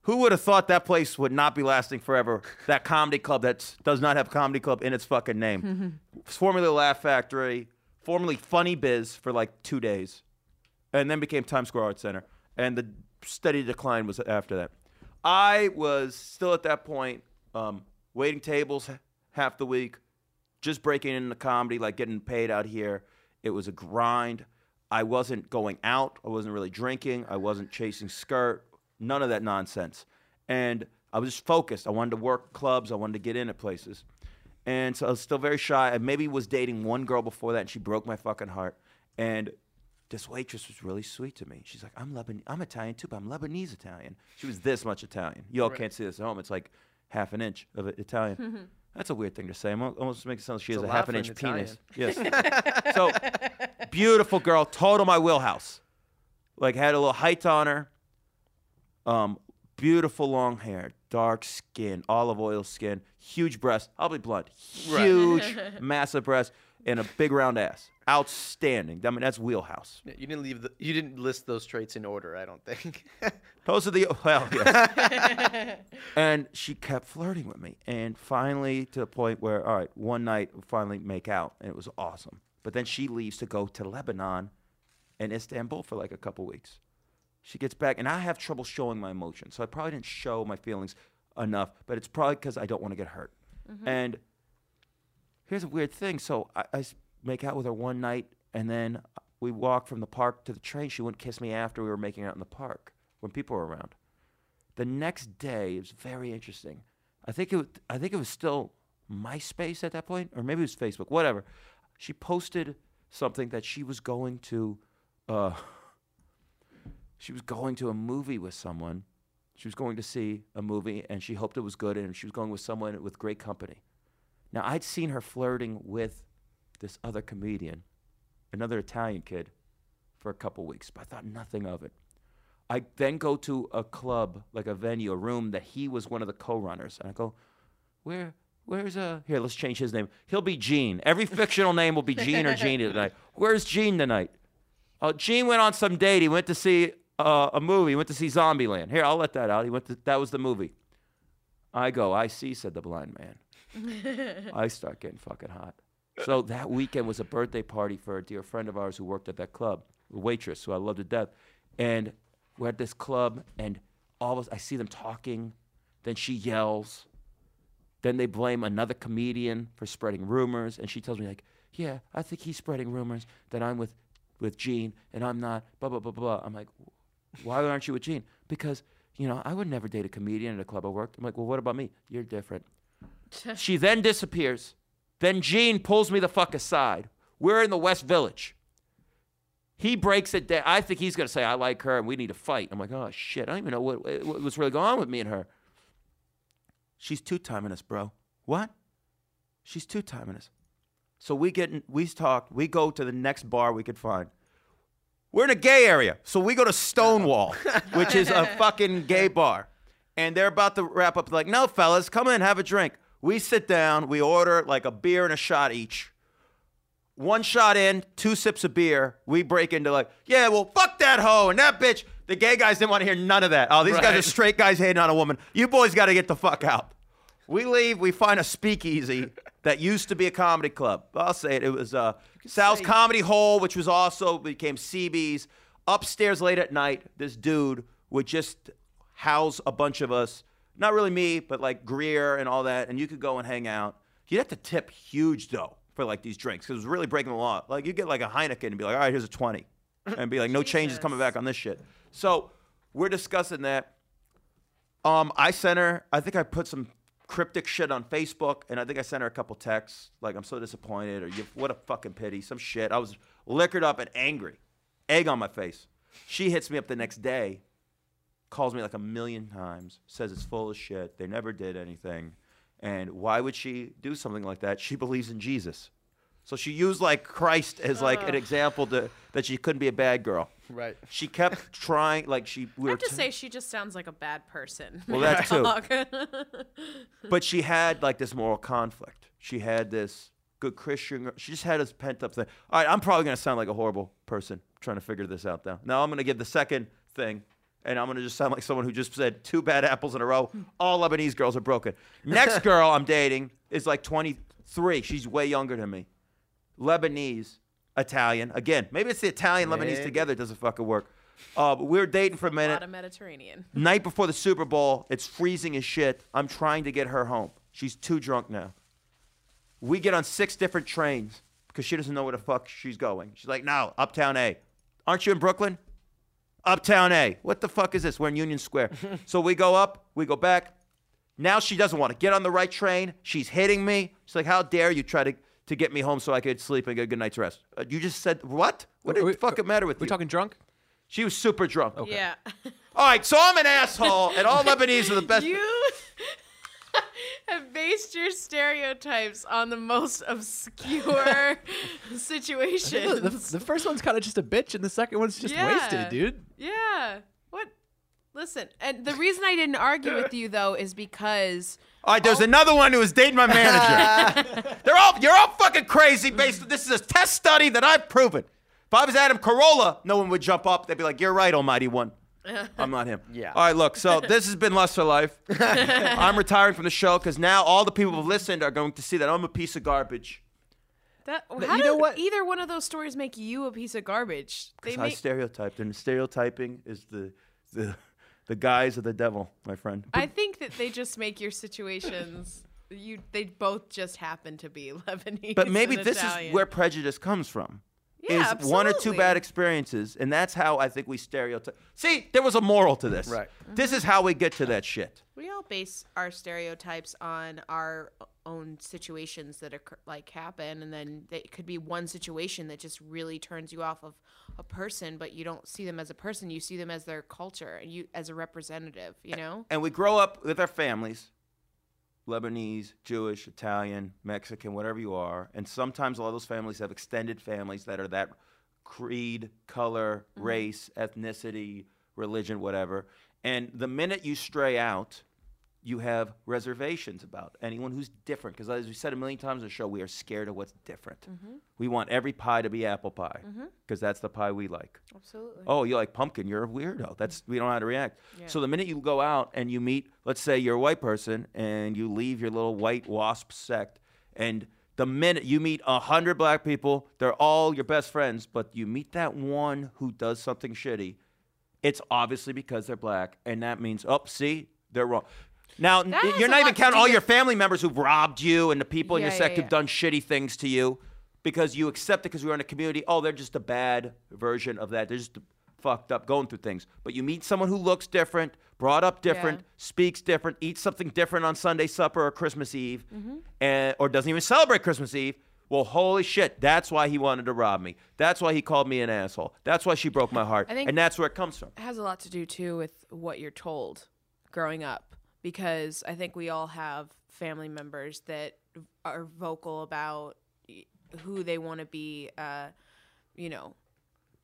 Who would have thought that place would not be lasting forever? That comedy club that does not have comedy club in its fucking name. [LAUGHS] formerly Laugh Factory, formerly Funny Biz for like two days, and then became Times Square Art Center. And the steady decline was after that. I was still at that point, um, waiting tables half the week, just breaking into comedy, like getting paid out here. It was a grind. I wasn't going out. I wasn't really drinking. I wasn't chasing skirt. None of that nonsense. And I was just focused. I wanted to work clubs. I wanted to get in at places. And so I was still very shy. I maybe was dating one girl before that, and she broke my fucking heart. And this waitress was really sweet to me. She's like, "I'm Leban, I'm Italian too, but I'm Lebanese Italian." She was this much Italian. You all can't see this at home. It's like half an inch of Italian. That's a weird thing to say. Almo- Almost makes it sound like she has a half an inch penis. Yes. [LAUGHS] so beautiful girl, total my wheelhouse. Like had a little height on her. Um, beautiful long hair, dark skin, olive oil skin, huge breast. I'll be blunt, huge, [LAUGHS] massive breast, and a big round ass. Outstanding. I mean, that's wheelhouse. Yeah, You didn't leave. The, you didn't list those traits in order. I don't think. [LAUGHS] Those are the well, yes. [LAUGHS] and she kept flirting with me, and finally to the point where, all right, one night we finally make out, and it was awesome. But then she leaves to go to Lebanon and Istanbul for like a couple weeks. She gets back, and I have trouble showing my emotions, so I probably didn't show my feelings enough. But it's probably because I don't want to get hurt. Mm-hmm. And here's a weird thing. So I make out with her one night, and then we walk from the park to the train. She wouldn't kiss me after we were making out in the park when people were around. The next day, it was very interesting. I think it, wa- I think it was still MySpace at that point, or maybe it was Facebook, whatever. She posted something that she was going to, uh, [LAUGHS] she was going to a movie with someone. She was going to see a movie, and she hoped it was good, and she was going with someone with great company. Now, I'd seen her flirting with this other comedian, another Italian kid, for a couple weeks, but I thought nothing of it. I then go to a club, like a venue, a room that he was one of the co-runners, and I go, "Where, where's uh? Here, let's change his name. He'll be Gene. Every fictional name will be Gene or Gene tonight. [LAUGHS] Where's Gene tonight? Uh, Gene went on some date. He went to see uh, a movie. He went to see Zombieland. Here, I'll let that out. He went to that was the movie. I go, I see, said the blind man. [LAUGHS] I start getting fucking hot. So that weekend was a birthday party for a dear friend of ours who worked at that club, a waitress who I love to death. And we're at this club, and all of us, I see them talking. Then she yells. Then they blame another comedian for spreading rumors, and she tells me like, "Yeah, I think he's spreading rumors that I'm with, with Gene, and I'm not." Blah blah blah blah. I'm like, "Why aren't you with Gene?" Because you know I would never date a comedian at a club I worked. I'm like, "Well, what about me? You're different." She then disappears. Then Gene pulls me the fuck aside. We're in the West Village. He breaks it down. I think he's gonna say I like her and we need to fight. I'm like, oh shit, I don't even know what, eh, what what's really going on with me and her. She's two timing us, bro. What? She's two timing us. So we get in, we talk. We go to the next bar we could find. We're in a gay area, so we go to Stonewall, which is a [LAUGHS] fucking gay bar, and they're about to wrap up. Like, no, fellas, come in, have a drink. We sit down. We order like a beer and a shot each. One shot in, two sips of beer. We break into like, yeah, well, fuck that hoe and that bitch. The gay guys didn't want to hear none of that. Oh, these guys are straight guys hating on a woman. You boys got to get the fuck out. We leave. We find a speakeasy that used to be a comedy club. I'll say it. It was uh, Sal's Comedy Hole, which was also became CB's. Upstairs late at night, this dude would just house a bunch of us. Not really me, but like Greer and all that. And you could go and hang out. You'd have to tip huge though for like these drinks because it was really breaking the law. Like you get like a Heineken and be like, all right, here's a twenty, and be like, no change is coming back on this shit. So we're discussing that. Um, I sent her. I think I put some cryptic shit on Facebook, and I think I sent her a couple texts like, "I'm so disappointed," or "You, what a fucking pity," some shit. I was liquored up and angry, egg on my face. She hits me up the next day, calls me like a million times, says it's full of shit. They never did anything, and why would she do something like that? She believes in Jesus, so she used like Christ as like an example to that she couldn't be a bad girl. Right. She kept trying, like she. We I were have to t- say, she just sounds like a bad person. [LAUGHS] Well, that too. [LAUGHS] But she had like this moral conflict. She had this good Christian. She just had this pent up thing. All right, I'm probably gonna sound like a horrible person trying to figure this out now. Now I'm gonna give the second thing, and I'm gonna just sound like someone who just said two bad apples in a row. All Lebanese girls are broken. Next [LAUGHS] girl I'm dating is like 23. She's way younger than me. Lebanese, Italian. Again, maybe it's the Italian Lebanese together doesn't fucking work. Uh, but we were dating for a a minute lot of Mediterranean. night before the Super Bowl, it's freezing as shit. I'm trying to get her home. She's too drunk now. We get on six different trains because she doesn't know where the fuck she's going. She's like, no, Uptown A. Aren't you in Brooklyn? Uptown A. What the fuck is this? We're in Union Square. [LAUGHS] so we go up, we go back. Now she doesn't want to get on the right train. She's hitting me. She's like, how dare you try to, to get me home so I could sleep and get a good night's rest? Uh, you just said, what? What Are the fuck it matter with We you? talking drunk? she was super drunk. Yeah. All right, so I'm an asshole, and all [LAUGHS] Lebanese are the best. You [LAUGHS] have based your stereotypes on the most obscure [LAUGHS] situations. The, the first one's kind of just a bitch, and the second one's just Yeah. wasted, dude. yeah. What? Listen, and the reason I didn't argue with you though is because All right, there's another one who was dating my manager. [LAUGHS] They're all you're all fucking crazy. Based this is a test study that I've proven. If I was Adam Carolla, no one would jump up. They'd be like, "You're right, Almighty One." [LAUGHS] I'm not him. Yeah. All right, look. So [LAUGHS] this has been Lust for Life. [LAUGHS] I'm retiring from the show because now all the people who've listened are going to see that I'm a piece of garbage. that how you did know what? either one of those stories make you a piece of garbage? They Because I make stereotyped, and stereotyping is the the the guise of the devil, my friend. I think that they just make your situations you they both just happen to be Lebanese. But maybe and this Italian. is where prejudice comes from. Yeah, is one or two bad experiences, and that's how I think we stereotype. See, there was a moral to this. Right. This is how we get to that shit. we all base our stereotypes on our own situations that occur, like happen, and then it could be one situation that just really turns you off of a person, but you don't see them as a person. You see them as their culture, and you as a representative. You know. And we grow up with our families Lebanese, Jewish, Italian, Mexican, whatever you are. And sometimes a lot of those families have extended families that are that creed, color, mm-hmm. race, ethnicity, religion, whatever. And the minute you stray out, you have reservations about anyone who's different. Because as we said a million times on the show, we are scared of what's different. Mm-hmm. We want every pie to be apple pie mm-hmm. because that's the pie we like. Absolutely. Oh, you like pumpkin? You're a weirdo. That's we don't know how to react. Yeah. So the minute you go out and you meet, let's say you're a white person and you leave your little white wasp sect, and the minute you meet a hundred black people, they're all your best friends, but you meet that one who does something shitty, it's obviously because they're black, and that means, oh, see, they're wrong. Now That you're not even counting all your family members who've robbed you and the people in your Yeah, sect yeah, who've done shitty things to you because you accept it because we're in a community. Oh, they're just a bad version of that. They're just fucked up, going through things. But you meet someone who looks different, brought up different, Yeah. speaks different, eats something different on Sunday supper or Christmas Eve, Mm-hmm. and, or doesn't even celebrate Christmas Eve. Well, holy shit, that's why he wanted to rob me. That's why he called me an asshole. That's why she broke my heart. And that's where it comes from. It has a lot to do too with what you're told growing up because I think we all have family members that are vocal about who they want to be uh, you know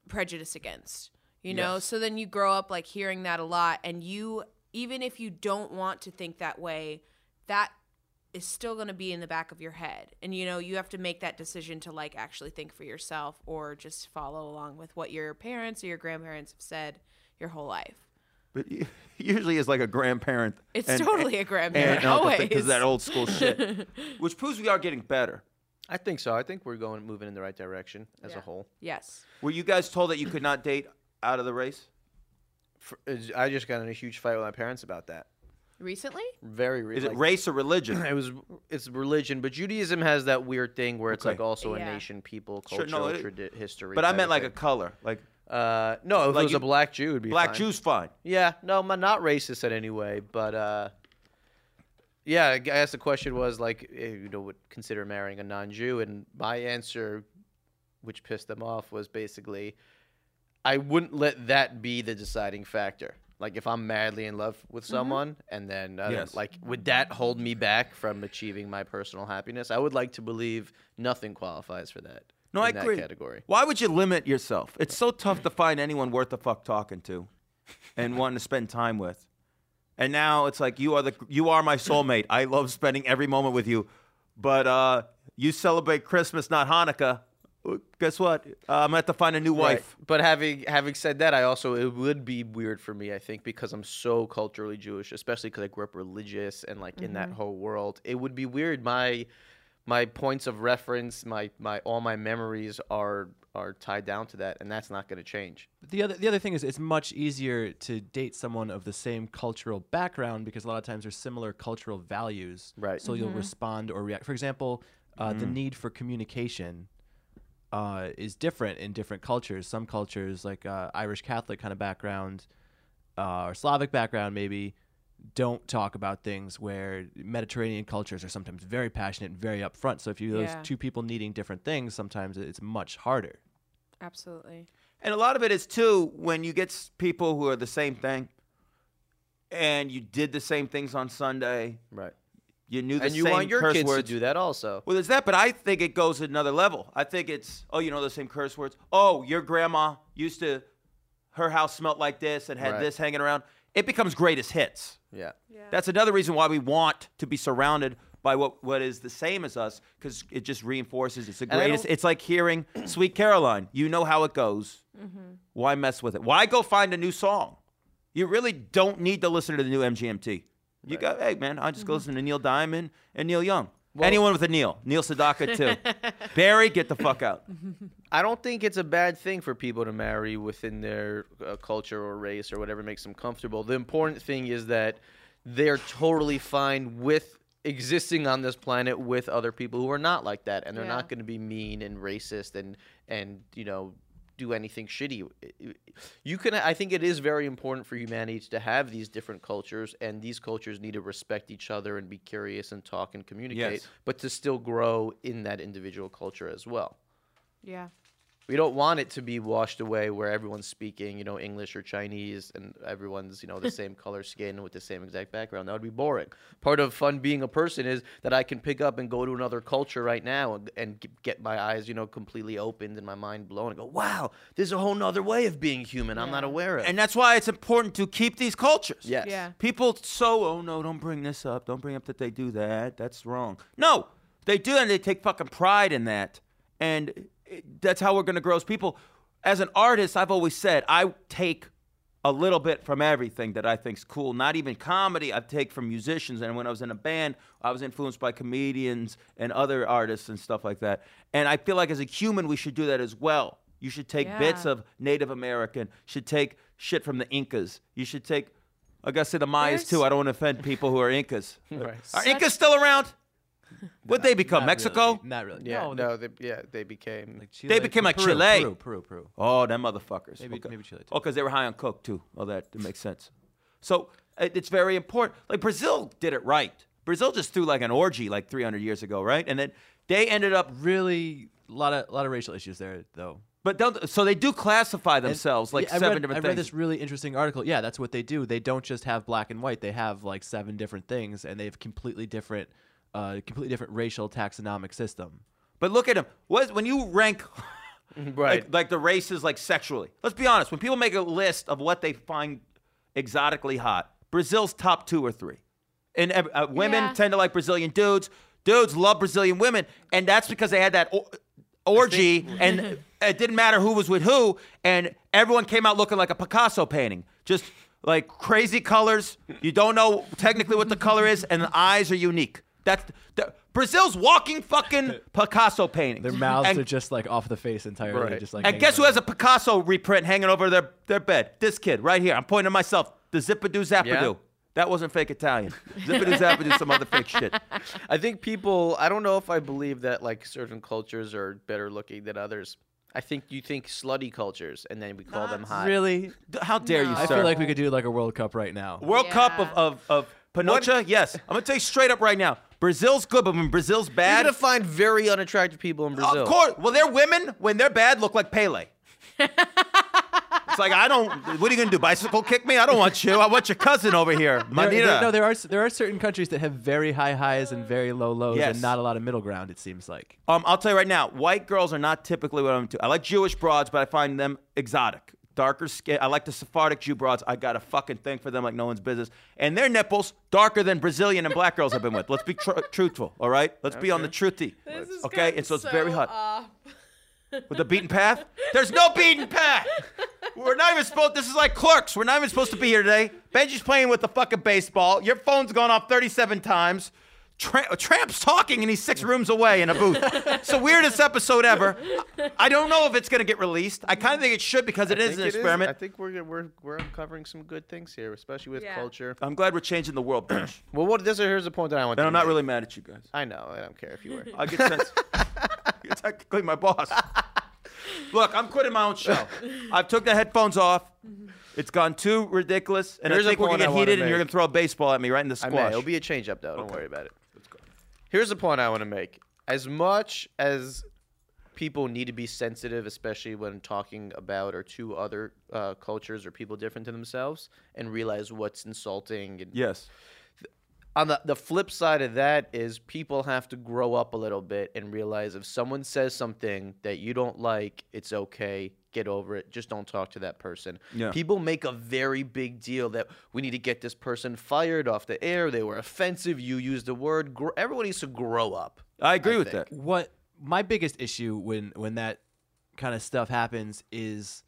prejudiced against you know? Yes. so then you grow up like hearing that a lot and you even if you don't want to think that way that is still going to be in the back of your head. And you know you have to make that decision to like actually think for yourself or just follow along with what your parents or your grandparents have said your whole life But [LAUGHS] usually is like a grandparent. It's and- totally a grandparent, and uncle thing, 'cause that old school shit, [LAUGHS] which proves we are getting better. I think so. I think we're going moving in the right direction as a whole. yes Were you guys told that you could not date out of the race? For, I just got in a huge fight with my parents about that. recently Very recently. Is it like- race or religion? [CLEARS THROAT] It was it's religion, but Judaism has that weird thing where it's Okay. like also Yeah. a nation, people, Sure, no, it- tradi- history. But I meant of like a color, like Uh, no, if Like it was you- a black Jew, it'd be black fine. Jews, fine. Yeah, no, I'm not racist in any way, but uh, yeah, I guess the question was like, eh, you know, would consider marrying a non-Jew, and my answer, which pissed them off, was basically, I wouldn't let that be the deciding factor. Like if I'm madly in love with someone, and then uh, Yes. like would that hold me back from achieving my personal happiness? I would like to believe nothing qualifies for that. No, I agree. category. Why would you limit yourself? It's so tough to find anyone worth the fuck talking to, and wanting to spend time with. And now it's like you are the you are my soulmate. I love spending every moment with you, but uh, you celebrate Christmas, not Hanukkah. Uh, Guess what? Uh, I'm gonna have to find a new Right. wife. But having having said that, I also it would be weird for me. I think because I'm so culturally Jewish, especially because I grew up religious and like in that whole world, it would be weird. My my points of reference, my my all my memories are are tied down to that, and that's not going to change. The other the other thing is it's much easier to date someone of the same cultural background because a lot of times there's similar cultural values. Right. So you'll respond or react. For example, uh, the need for communication uh, is different in different cultures. Some cultures, like uh, Irish Catholic kind of background uh, or Slavic background, maybe don't talk about things where Mediterranean cultures are sometimes very passionate and very upfront. So if you those Yeah. two people needing different things, sometimes it's much harder. absolutely And a lot of it is too when you get people who are the same thing, and you did the same things on Sunday. Right. You knew the And you same want your curse kids words. to do that also. Well, there's that, but I think it goes another level. I think it's, oh, you know the same curse words. Oh, your grandma used to, her house smelled like this and had Right. this hanging around. It becomes greatest hits. Yeah. That's another reason why we want to be surrounded by what, what is the same as us, because it just reinforces it's the greatest. It's like hearing [CLEARS THROAT] Sweet Caroline. You know how it goes. Why mess with it? Why go find a new song? You really don't need to listen to the new MGMT. You go, hey man, I just go listen to Neil Diamond and Neil Young. Anyone with a Neil, Neil Sedaka too. [LAUGHS] Barry, get the fuck out. [LAUGHS] I don't think it's a bad thing for people to marry within their uh, culture or race or whatever makes them comfortable. The important thing is that they're totally fine with existing on this planet with other people who are not like that and they're Yeah. not going to be mean and racist and and you know do anything shitty you can i think it is very important for humanity to have these different cultures and these cultures need to respect each other and be curious and talk and communicate Yes. but to still grow in that individual culture as well Yeah. We don't want it to be washed away where everyone's speaking, you know, English or Chinese and everyone's, you know, the [LAUGHS] same color skin with the same exact background. That would be boring. Part of fun being a person is that I can pick up and go to another culture right now and, and get my eyes, you know, completely opened and my mind blown and go, wow, there's a whole nother way of being human I'm not aware of. And that's why it's important to keep these cultures. yes. Yeah. People so oh no, don't bring this up. Don't bring up that they do that. That's wrong. No, they do, and they take fucking pride in that, and it, that's how we're gonna grow as people. As an artist, I've always said I take a little bit from everything that I think's cool. Not even comedy. I take from musicians, and when I was in a band, I was influenced by comedians and other artists and stuff like that. And I feel like as a human, we should do that as well. You should take bits of Native American. Should take shit from the Incas. You should take. I gotta say the Mayas too. I don't want to offend people who are Incas. [LAUGHS] Right. Are Incas still around? [LAUGHS] What'd they become? Not Mexico? really, not really. Yeah, no, no, they, yeah, they became. like Chile, They became like Peru, Chile. Peru, Peru, Peru. Oh, them motherfuckers. Maybe- okay. maybe Chile, too. Oh, because they were high on coke too. Oh, that, that makes sense. So it- it's very important. Like Brazil did it right. Brazil just threw like an orgy like 300 years ago, right? And then they ended up. Really, a lot of a lot of racial issues there, though. But don't, so they do classify And- themselves like yeah, seven read, different I things. read this really interesting article. Yeah, that's what they do. They don't just have black and white. They have like seven different things, and they have completely different, uh, completely different racial taxonomic system. But look at him. What when you rank [LAUGHS] [LAUGHS] Right. like, like the races like sexually? Let's be honest. When people make a list of what they find exotically hot, Brazil's top two or three. And uh, uh, women Yeah. tend to like Brazilian dudes. Dudes love Brazilian women, and that's because they had that or- orgy, [LAUGHS] and it didn't matter who was with who, and everyone came out looking like a Picasso painting, just like crazy colors. You don't know technically what the color is, and the eyes are unique. That's the, Brazil's walking fucking Picasso paintings. Their mouths and, are just like off the face entirely. Right. Just like. and guess who has a Picasso reprint hanging over their, their bed? This kid right here. I'm pointing to myself. The Zippadoo Zappadoo. Yeah. That wasn't fake Italian. Zippity Zappity, some other fake shit. [LAUGHS] I think people. I don't know if I believe that like certain cultures are better looking than others. I think you think slutty cultures, and then we call them hot. Really? How dare you, No. I feel like we could do like a World Cup right now. World Cup of, Yeah. of, of Pinocha? Yes. I'm going to tell you straight up right now. Brazil's good, but when Brazil's bad, you're gonna find very unattractive people in Brazil. Of course. Well, they're women. When they're bad, look like Pele. [LAUGHS] it's like, I don't. What are you going to do? Bicycle kick me? I don't want you. I want your cousin over here. Manita. there- no, there are there are certain countries that have very high highs and very low lows, Yes. and not a lot of middle ground. It seems like. Um, I'll tell you right now, white girls are not typically what I'm into. I like Jewish broads, but I find them exotic. Darker skin. I like the Sephardic Jew broads. I got a fucking thing for them like no one's business. And their nipples darker than Brazilian and black girls I've been with. Let's be tr- truthful, all right? Let's be on the truthy. okay, and so it's very hot. With the beaten path? There's no beaten path. We're not even supposed. This is like clerks. We're not even supposed to be here today. Benjy's playing with the fucking baseball. Your phone's gone off 37 times. Tra- Tramp's talking and he's six rooms away in a booth. it's the weirdest episode ever. I don't know if it's gonna get released. I kind of think it should because it I is an it is- experiment. I think we're we're we're uncovering some good things here, especially with Yeah. culture. I'm glad we're changing the world, Benj. [CLEARS THROAT] Well, what this here's the point that I want. and to I'm not make. really mad at you guys. I know. I don't care if you were. I get sense. [LAUGHS] You're technically my boss. Look, I'm quitting my own show. [LAUGHS] I've took the headphones off. It's gone too ridiculous, and Here's a I think we're gonna get heated, and you're gonna throw a baseball at me right in the I squash. may. It'll be a change up though. Don't worry about it. Here's the point I want to make. As much as people need to be sensitive, especially when talking about or to other uh, cultures or people different to themselves, and realize what's insulting. And yes. on the the flip side of that is people have to grow up a little bit and realize if someone says something that you don't like, it's okay. Get over it. Just don't talk to that person. Yeah. People make a very big deal that we need to get this person fired off the air. They were offensive. You used the word. Gr- Everyone needs to grow up. I agree I with think. that. What my biggest issue when when that kind of stuff happens is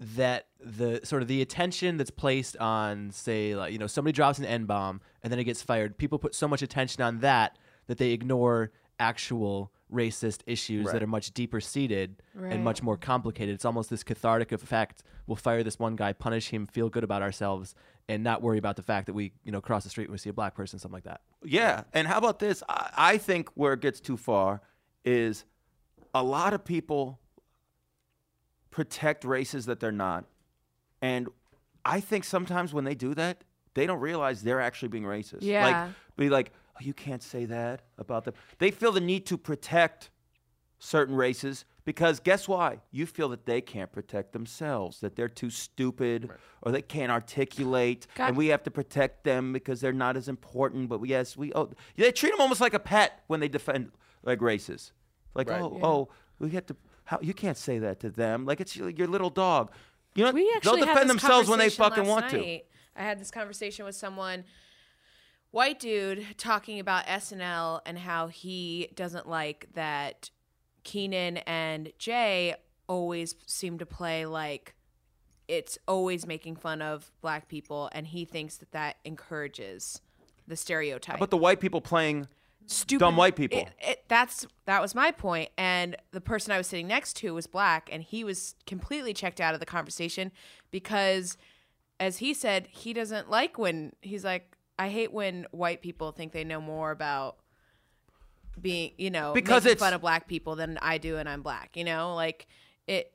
that the sort of the attention that's placed on say like you know somebody drops an n bomb and then it gets fired. People put so much attention on that that they ignore actual racist issues Right. that are much deeper seated and much more complicated. It's almost this cathartic effect. We'll fire this one guy, punish him, feel good about ourselves, and not worry about the fact that we, you know, cross the street and we see a black person, something like that. Yeah, and how about this? I, I think where it gets too far is a lot of people protect races that they're not, and I think sometimes when they do that, they don't realize they're actually being racist. Yeah. like be like, oh, you can't say that about them. They feel the need to protect certain races because guess why? You feel that they can't protect themselves, that they're too stupid or they can't articulate, God- and we have to protect them because they're not as important. But yes, we oh they treat them almost like a pet when they defend like races, like Right. oh oh we have to how you can't say that to them like it's your, your little dog. You know We actually they'll defend themselves when they fucking last want to. I had this conversation with someone, white dude, talking about SNL and how he doesn't like that Kenan and Jay always seem to play like it's always making fun of black people, and he thinks that that encourages the stereotype. But the white people playing stupid dumb white people. It, it, that's that was my point, and the person I was sitting next to was black, and he was completely checked out of the conversation because, as he said, he doesn't like when he's like, I hate when white people think they know more about being, you know, Because making it's- fun of black people than I do, and I'm black. You know, like it,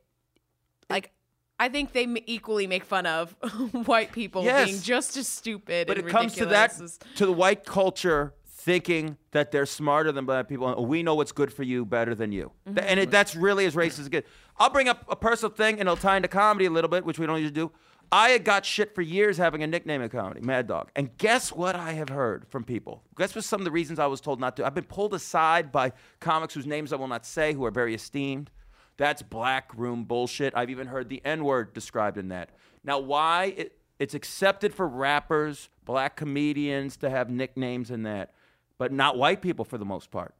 like. I think they m- equally make fun of [LAUGHS] white people Yes. being just as stupid. But it comes to that as- to the white culture thinking that they're smarter than black people. and We know what's good for you better than you, Mm-hmm. And it, that's really as racist as it gets. I'll bring up a personal thing, and it'll tie into comedy a little bit, which we don't usually do. I had got shit for years having a nickname in comedy, Mad Dog. And guess what I have heard from people? Guess what some of the reasons I was told not to? I've been pulled aside by comics whose names I will not say, who are very esteemed. That's black room bullshit. I've even heard the N word described in that. Now, why it, it's accepted for rappers, black comedians to have nicknames in that, but not white people for the most part.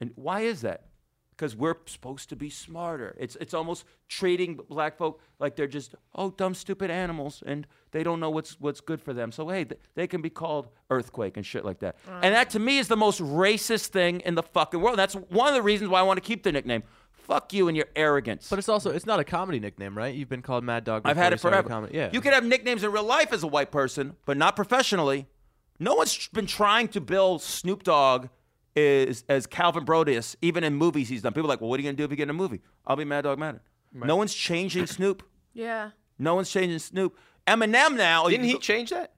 And why is that? Because we're supposed to be smarter. It's it's almost treating black folk like they're just oh dumb stupid animals and they don't know what's what's good for them. So hey, th- they can be called earthquake and shit like that. And that to me is the most racist thing in the fucking world. That's one of the reasons why I want to keep the nickname. Fuck you and your arrogance. But it's also it's not a comedy nickname, right? You've been called Mad Dog. I've had it started forever. Comedy. Yeah. You could have nicknames in real life as a white person, but not professionally. No one's been trying to bill Snoop Dogg as, as Calvin Brodius, even in movies he's done. People are like, well, what are you going to do if you get in a movie? I'll be Mad Dog Mattern. No one's changing Snoop. [LAUGHS] yeah. No one's changing Snoop. Eminem now. Didn't he change that?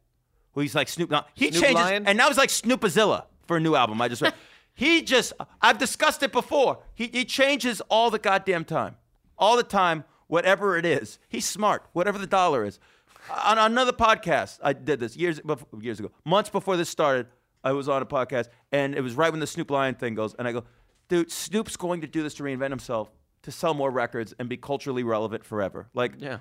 Well, he's like Snoop. Now he Snoop changes, Lion? and now he's like Snoopazilla for a new album. I just read. [LAUGHS] he just. I've discussed it before. He he changes all the goddamn time, all the time. Whatever it is, he's smart. Whatever the dollar is. On another podcast, I did this years before, years ago, months before this started. I was on a podcast, and it was right when the Snoop Lion thing goes, and I go, dude, Snoop's going to do this to reinvent himself, to sell more records, and be culturally relevant forever. Like, Yeah.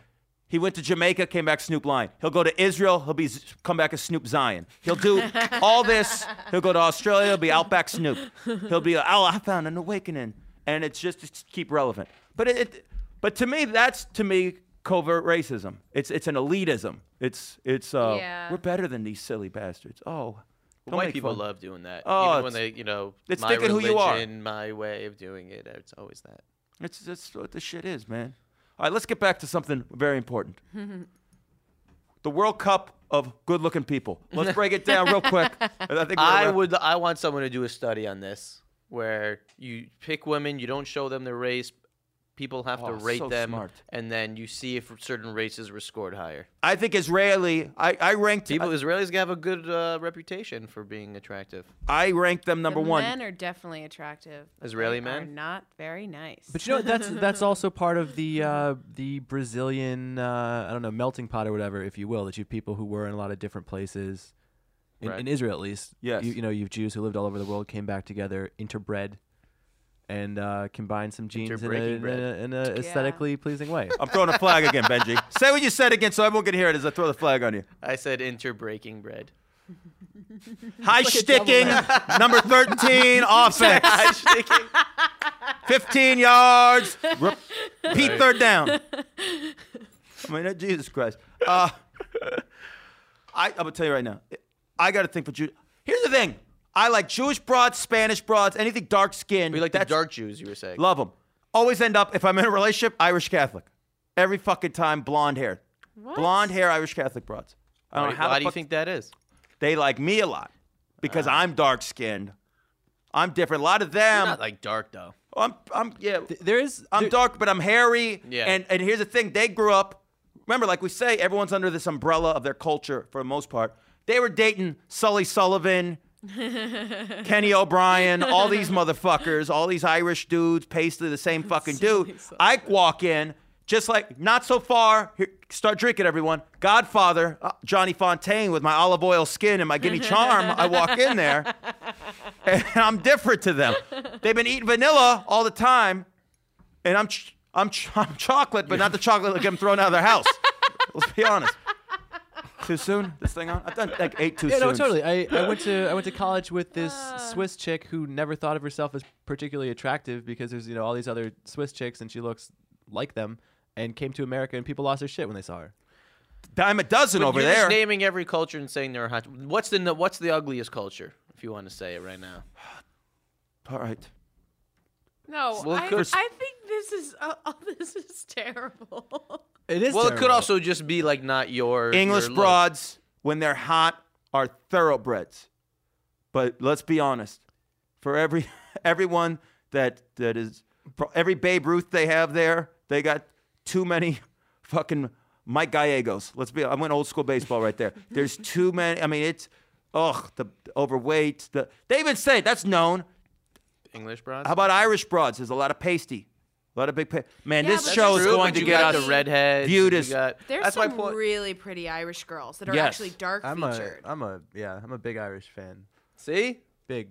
he went to Jamaica, came back Snoop Lion. He'll go to Israel, he'll be come back as Snoop Zion. He'll do [LAUGHS] all this. He'll go to Australia, he'll be Outback Snoop. He'll be oh, I found an awakening, and it's just to keep relevant. But it, it but to me, that's to me covert racism. It's it's an elitism. It's it's uh, Yeah. we're better than these silly bastards. Oh, don't White people fun. love doing that. Oh, Even when they, you know, it's my thinking who religion, you are. my way of doing it. It's always that. It's that's what the shit is, man. All right, let's get back to something very important. [LAUGHS] the World Cup of good-looking people. Let's break it down real quick. [LAUGHS] I think I would. I want someone to do a study on this, where you pick women, you don't show them their race. People have to Oh, rate so them, smart. and then you see if certain races were scored higher. I think Israeli. I, I ranked. People, Israelis have a good uh, reputation for being attractive. I ranked them number the one. Men are definitely attractive. Israeli they Are men? not very nice. But you know that's [LAUGHS] that's also part of the uh, the Brazilian uh, I don't know melting pot or whatever, if you will. That you have people who were in a lot of different places, in, Right. in Israel at least. Yes. you, you know you have Jews who lived all over the world, came back together, interbred, and uh, combined some genes in a, in, a, in a aesthetically pleasing way. I'm throwing a flag again, Benjy. [LAUGHS] Say what you said again, so everyone can hear it as I throw the flag on you. I said interbreaking bread. [LAUGHS] High sticking, [LAUGHS] number 13, offense. Sticking. 15 yards. Repeat third down. I mean, Jesus Christ. Uh, I, I'm going to tell you right now. I got to think for Jude. Here's the thing I like Jewish broads, Spanish broads, anything dark skinned. We like the dark Jews. You were saying. Love them. Always end up if I'm in a relationship, Irish Catholic. Every fucking time, blonde hair. Blonde hair, Irish Catholic broads. I don't Why, know how. why do you think that is? they like me a lot because Uh. I'm dark skinned. I'm different. A lot of them. Not like dark though. I'm. I'm. Yeah. Th- there is. I'm there- dark, but I'm hairy. Yeah. And and here's the thing: they grew up. Remember, like we say, everyone's under this umbrella of their culture for the most part. They were dating Sully Sullivan, [LAUGHS] Kenny O'Brien, all these motherfuckers, all these Irish dudes, basically the same fucking [LAUGHS] dude. I walk in. Just like not so far, here, start drinking, everyone. Godfather, uh, Johnny Fontane, with my olive oil skin and my guinea [LAUGHS] charm. I walk in there, and I'm different to them. They've been eating vanilla all the time, and I'm ch- I'm ch- I'm chocolate, but not the chocolate that get them thrown out of their house. Let's be honest. Too soon? This thing on? I've done like eight too Yeah, soon. no, totally. I, I went to I went to college with this Swiss chick who never thought of herself as particularly attractive because there's you know all these other Swiss chicks and she looks like them and came to America and people lost their shit when they saw her. Dime a dozen But over you're there. just naming every culture and saying they're hot. What's the what's the ugliest culture? If you want to say it right now. [SIGHS] all right. No, Well, I, I think this is uh, oh, [LAUGHS] this is terrible. It is. Well, it could also just be like not your English your broads, when they're hot, are thoroughbreds. But let's be honest. For every [LAUGHS] everyone that that is every Babe Ruth they have there, they got too many [LAUGHS] fucking Mike Gallegos. Let's be I went old school baseball right there. [LAUGHS] There's too many I mean it's ugh, the overweight, the they even say that's known. English broads. How about Irish broads? There's a lot of pasty. A lot of big pa- Man, Yeah, this show is going to get got us the redheads. viewed as- got- There's that's some point. really pretty Irish girls that are Yes. actually dark I'm a featured. I'm a yeah I'm a big Irish fan. See, Big.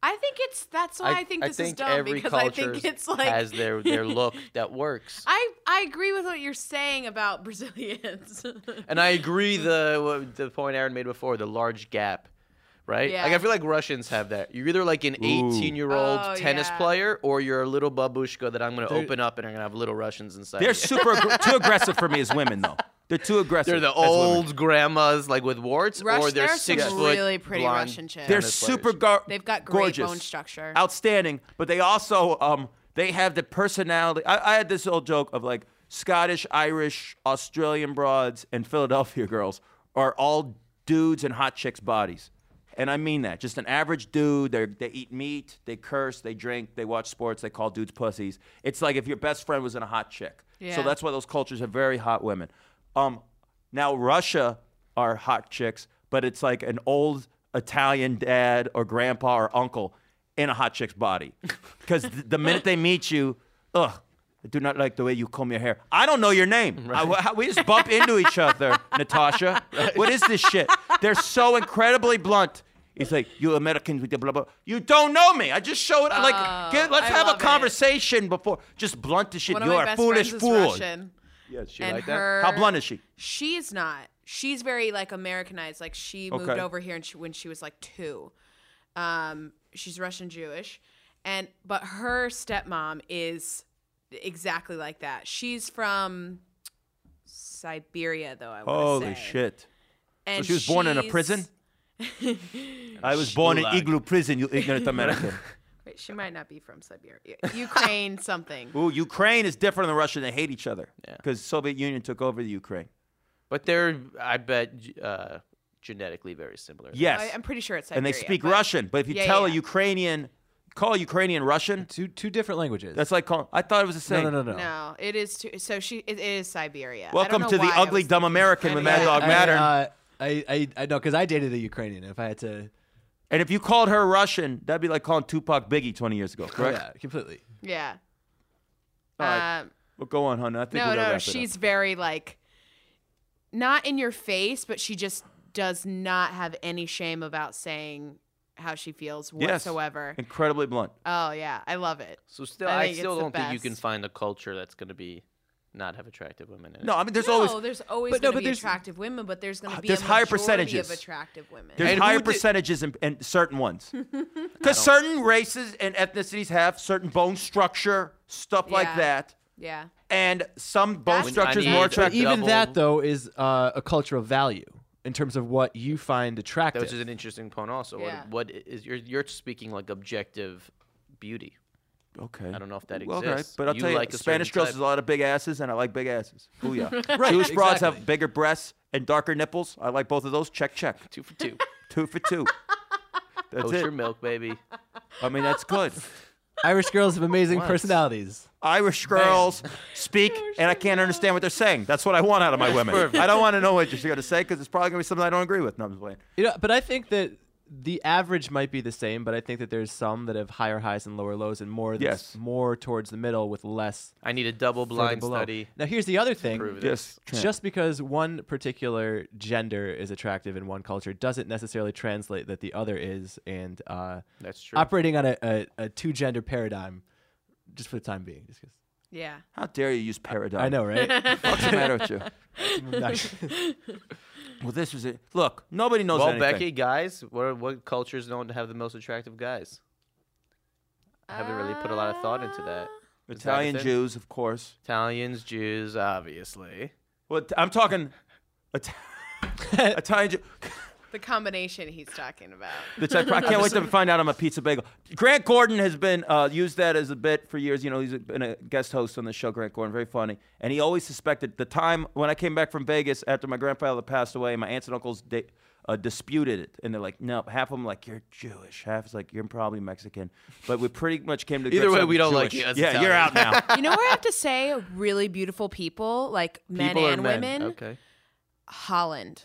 I think it's that's why I, think this think is dumb every because I think it's like has their their [LAUGHS] look that works. I I agree with what you're saying about Brazilians. [LAUGHS] And I agree the the point Aaron made before the large gap, right? Yeah. Like I feel like Russians have that. You're either like an 18 year old Oh, tennis yeah. player, or you're a little babushka that I'm going to open up and I'm going to have little Russians inside. They're you. super [LAUGHS] aggr- too aggressive for me as women though. They're too [LAUGHS] aggressive. They're the as women. old grandmas like with warts, Rush- or they're there some six foot really pretty blonde Russian chicks. They're super players. gar- They've got great gorgeous, bone structure. outstanding, but they also um they have the personality. I, I had this old joke of like Scottish, Irish, Australian broads, and Philadelphia girls are all dudes and hot chicks' bodies. And I mean that. Just an average dude. They they eat meat, they curse, they drink, they watch sports, they call dudes pussies. It's like if your best friend was in a hot chick. Yeah. So that's why those cultures have very hot women. Um, now Russia are hot chicks, but it's like an old Italian dad or grandpa or uncle in a hot chick's body. [LAUGHS] Because the minute they meet you, ugh, I do not like the way you comb your hair. I don't know your name. I- how- we just bump into each other, [LAUGHS] Natasha. What is this shit? They're so incredibly blunt. He's like, you Americans with the blah blah. You don't know me. I just showed like, get, let's I have a love it. conversation before. Just blunt the shit. One you are a foolish friends is fool. Russian. Yeah, she and like her, that. How blunt is she? She's not. She's very like Americanized. Like she moved Okay. over here and she, when she was like two. Um, she's Russian Jewish, and but her stepmom is exactly like that. She's from Siberia, though. I want Holy say. shit. And she was born in a prison? I was born in Gulag. igloo prison, you ignorant [LAUGHS] American. Wait, she might not be from Siberia. Ukraine, [LAUGHS] something. Ooh, Ukraine is different than Russia. They hate each other Yeah. because Soviet Union took over the Ukraine. But they're, I bet, uh, genetically very similar. Yes, I, I'm pretty sure it's Siberia. and they speak but- Russian. But if you Yeah, tell yeah, a. Ukrainian, call a Ukrainian Russian, Two two different languages. that's like calling. I thought it was the no same. no no no. No, it is. Too, so she it is Siberia. I don't Welcome know to the why I ugly dumb American with Mad. Dog I, Mattern. I, I I know because I dated a Ukrainian. If I had to, and if you called her Russian, that'd be like calling Tupac Biggie 20 years ago, correct? yeah, completely. Yeah. All right. Um, Well, go on, hon. I think no, we're gonna no, wrap it up. she's very like, not in your face, but she just does not have any shame about saying how she feels Yes. whatsoever. incredibly blunt. Oh yeah, I love it. So still, I I, think still the don't think you can best. find a culture that's going to be not have attractive women in it. No, I mean there's no, always there's always But no, going to but be there's- attractive women, but there's going to be there's a higher percentages. of attractive women. There's And higher who did- percentages in, in certain ones. [LAUGHS] Because certain races and ethnicities have certain bone structure, stuff like that. yeah. And some bone That's- structure is I more need- But attractive. even that though is uh, a cultural value. in terms of what you find attractive. Which is an interesting point. Also, Yeah. what, what is you're you're speaking like objective beauty. Okay. I don't know if that Well, exists. Okay, but I'll You tell you, like Spanish certain girls type. has a lot of big asses, and I like big asses. [LAUGHS] Booyah. Right, Jewish broads have bigger breasts and darker nipples. I like both of those. Check, check. two for two. [LAUGHS] Two for two. [LAUGHS] That's Kosher it. milk, baby. I mean, that's good. Irish girls have amazing What? personalities. Irish girls speak, and I can't understand what they're saying. That's what I want out of my women. I don't want to know what you're going to say because it's probably going to be something I don't agree with. No, I'm just playing. You know, but I think that the average might be the same, but I think that there's some that have higher highs and lower lows, and more Yes. more towards the middle with less I need a double further blind study. Now, here's the other thing: Prove Yes. just because one particular gender is attractive in one culture doesn't necessarily translate that the other is, and uh, That's true. operating on a, a, a two gender paradigm, just for the time being. Just 'cause- Yeah. How dare you use paradigm? I know, right? What's the matter with you? [LAUGHS] [LAUGHS] [LAUGHS] Well, this was it. Look, nobody knows well, anything. Becky, guys, what what culture is known to have the most attractive guys? I haven't really put a lot of thought into that. Is that Italian thing? Jews, of course. Italians, Jews, obviously. Well, I'm talking It- [LAUGHS] Italian. Jew- The combination he's talking about. The type, I can't [LAUGHS] wait to find out I'm a pizza bagel. Grant Gordon has been uh, used that as a bit for years. You know, he's been a guest host on the show. Grant Gordon, very funny, and he always suspected the time when I came back from Vegas after my grandfather passed away. My aunts and uncles da- uh, disputed it, and they're like, "No." Half of them like, "You're Jewish." Half is like, "You're probably Mexican." But we pretty much came to Either grips way, that we don't like you as Yeah, you're out now. [LAUGHS] You know where I have to say really beautiful people, like men People or and men? women? Okay. Holland.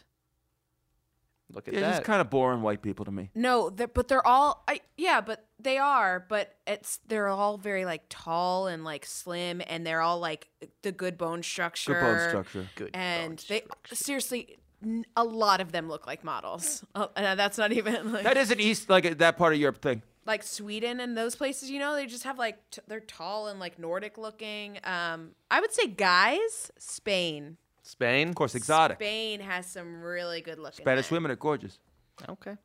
Look at Yeah, that. just kind of boring white people to me. No, they're, but they're all I yeah, but they are, but it's they're all very like tall and like slim and they're all like the good bone structure. Good bone structure. Good. And bone they structure. seriously n- a lot of them look like models. Uh, [LAUGHS] and that's not even [LAUGHS] like That isn't East like that part of Europe thing. like Sweden and those places, you know, they just have like t- they're tall and like Nordic looking. Um I would say guys, Spain. Spain. Of course, exotic. Spain has some really good looking Spanish men. women are gorgeous. Okay.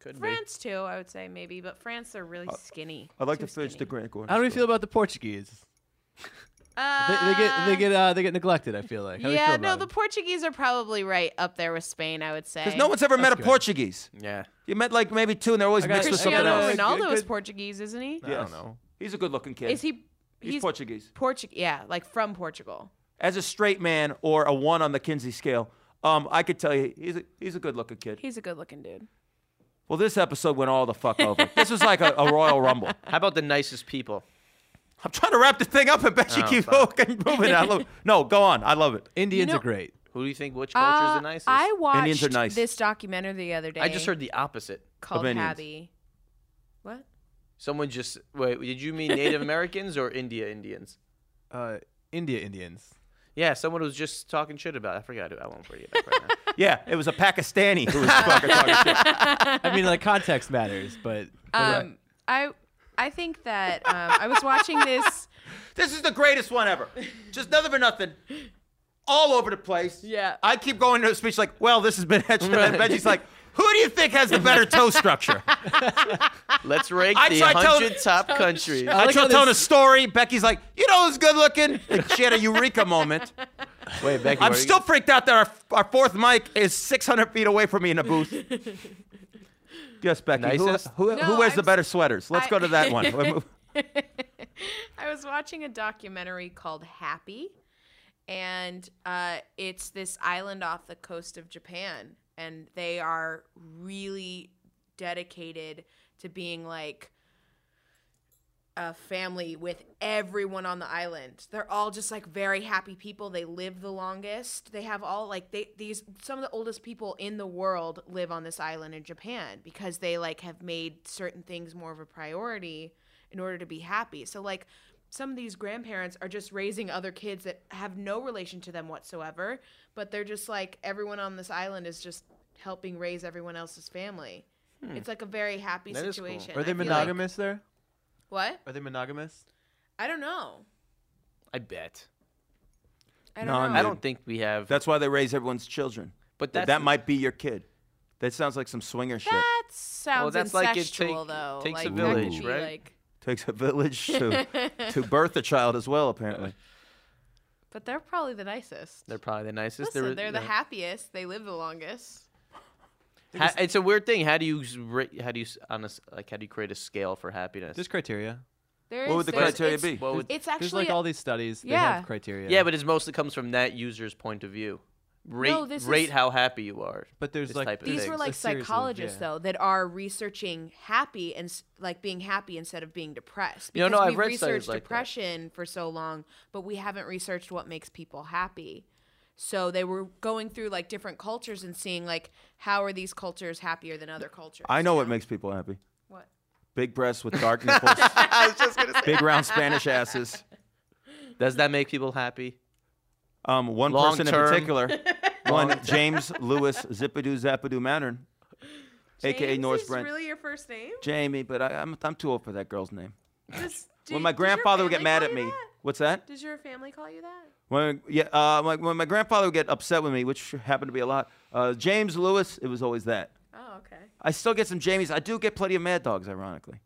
Could be. France too, I would say maybe, but France they're really skinny. I'd like Too to finish skinny. the Grant Gordon. How do we story. feel about the Portuguese? Uh, [LAUGHS] They, they get they get uh, they get neglected. I feel like. How do you yeah, feel no, about the them? Portuguese are probably right up there with Spain. I would say. Because no one's ever met a good. Portuguese. Yeah. You met like maybe two, and they're always I got mixed with something Cristiano else. else. Ronaldo is Portuguese, isn't he? I Yes. don't know. He's a good-looking kid. Is he? He's, Portuguese. Portuguese. Yeah, like from Portugal. As a straight man or a one on the Kinsey scale, um, I could tell you he's a, he's a good-looking kid. He's a good-looking dude. Well, this episode went all the fuck over. [LAUGHS] this was like a, a Royal Rumble. How about the nicest people? I'm trying to wrap the thing up, and bet you Oh, keep fuck. fucking moving. I love it. [LAUGHS] No, go on. I love it. Indians know- are great. Who do you think? Which culture is Uh, the nicest? I watched Indians are nice. this documentary the other day. I just heard the opposite. called of Indians. Habby. What? Someone just wait. Did you mean Native Americans or India Indians? Uh, India Indians. Yeah, someone was just talking shit about. It. I forgot. it. I won't bring it up right now. [LAUGHS] Yeah, it was a Pakistani who was [LAUGHS] fucking talking shit. I mean, like context matters, but but, Um, I I think that um, I was watching this. [LAUGHS] This is the greatest one ever. Just nothing for nothing. All over the place. Yeah. I keep going to a speech like, well, this has been etched. And then Benjy's like, who do you think has the better [LAUGHS] toe structure? Let's rank I the tried telling- 100 top countries. I like tried how telling a this- story. Becky's like, you know who's good looking? And she had a eureka moment. Wait, Becky. I'm what are still You, freaked out that our, our fourth mic is 600 feet away from me in a booth. [LAUGHS] Yes, Becky. Who, Nicest? who, who No, wears the I'm better sweaters? Let's I- go to that one. [LAUGHS] I was watching a documentary called Happy, and uh, it's this island off the coast of Japan, and they are really dedicated to being like a family with everyone on the island. They're all just like very happy people. They live the longest. They have all like they these some of the oldest people in the world live on this island in Japan because they like have made certain things more of a priority in order to be happy. So like some of these grandparents are just raising other kids that have no relation to them whatsoever, but they're just like everyone on this island is just helping raise everyone else's family. Hmm. It's like a very happy That is cool. situation. are they I feel like- monogamous there? what? Are they monogamous? I don't know. I bet. I don't No, know. I don't think we have. That's why they raise everyone's children. but That, that's that might be your kid. That sounds like some swinger shit. That sounds well, that's like it take- though. takes like, a village, right? Like, Takes a village to, [LAUGHS] to birth a child as well, apparently. But they're probably the nicest. They're probably the nicest. Listen, They're, they're the yeah. happiest. They live the longest. Ha- it's a weird thing. How do you? How do you on a s like? How do you create a scale for happiness? There's criteria. There What would the criteria it's- be? What would- It's There's actually like all these studies. They Yeah. have criteria. yeah, but it mostly comes from that user's point of view. Rate this rate is- how happy you are. But there's like type of these thing. were like series psychologists yeah. though that are researching happy and like being happy instead of being depressed. You know, Because no, I've we've read researched like that. depression for so long, but we haven't researched what makes people happy. So they were going through like different cultures and seeing like how are these cultures happier than other cultures. I know you what makes people happy. what. Big breasts with dark [LAUGHS] nipples. I was just gonna say. Big round Spanish asses. Does that make people happy? Um, one Long person term. in particular, [LAUGHS] one James Lewis Zippadoo Zappadoo Mattern, aka is Brent. really your first name? Jamie, but I, I'm I'm too old for that girl's name. Does, [LAUGHS] do- when my grandfather would get mad at me, that? what's that? Does your family call you that? When yeah, uh, my, when my grandfather would get upset with me, which happened to be a lot. Uh, James Lewis, it was always that. Oh, okay. I still get some Jamies. I do get plenty of Mad Dogs, ironically.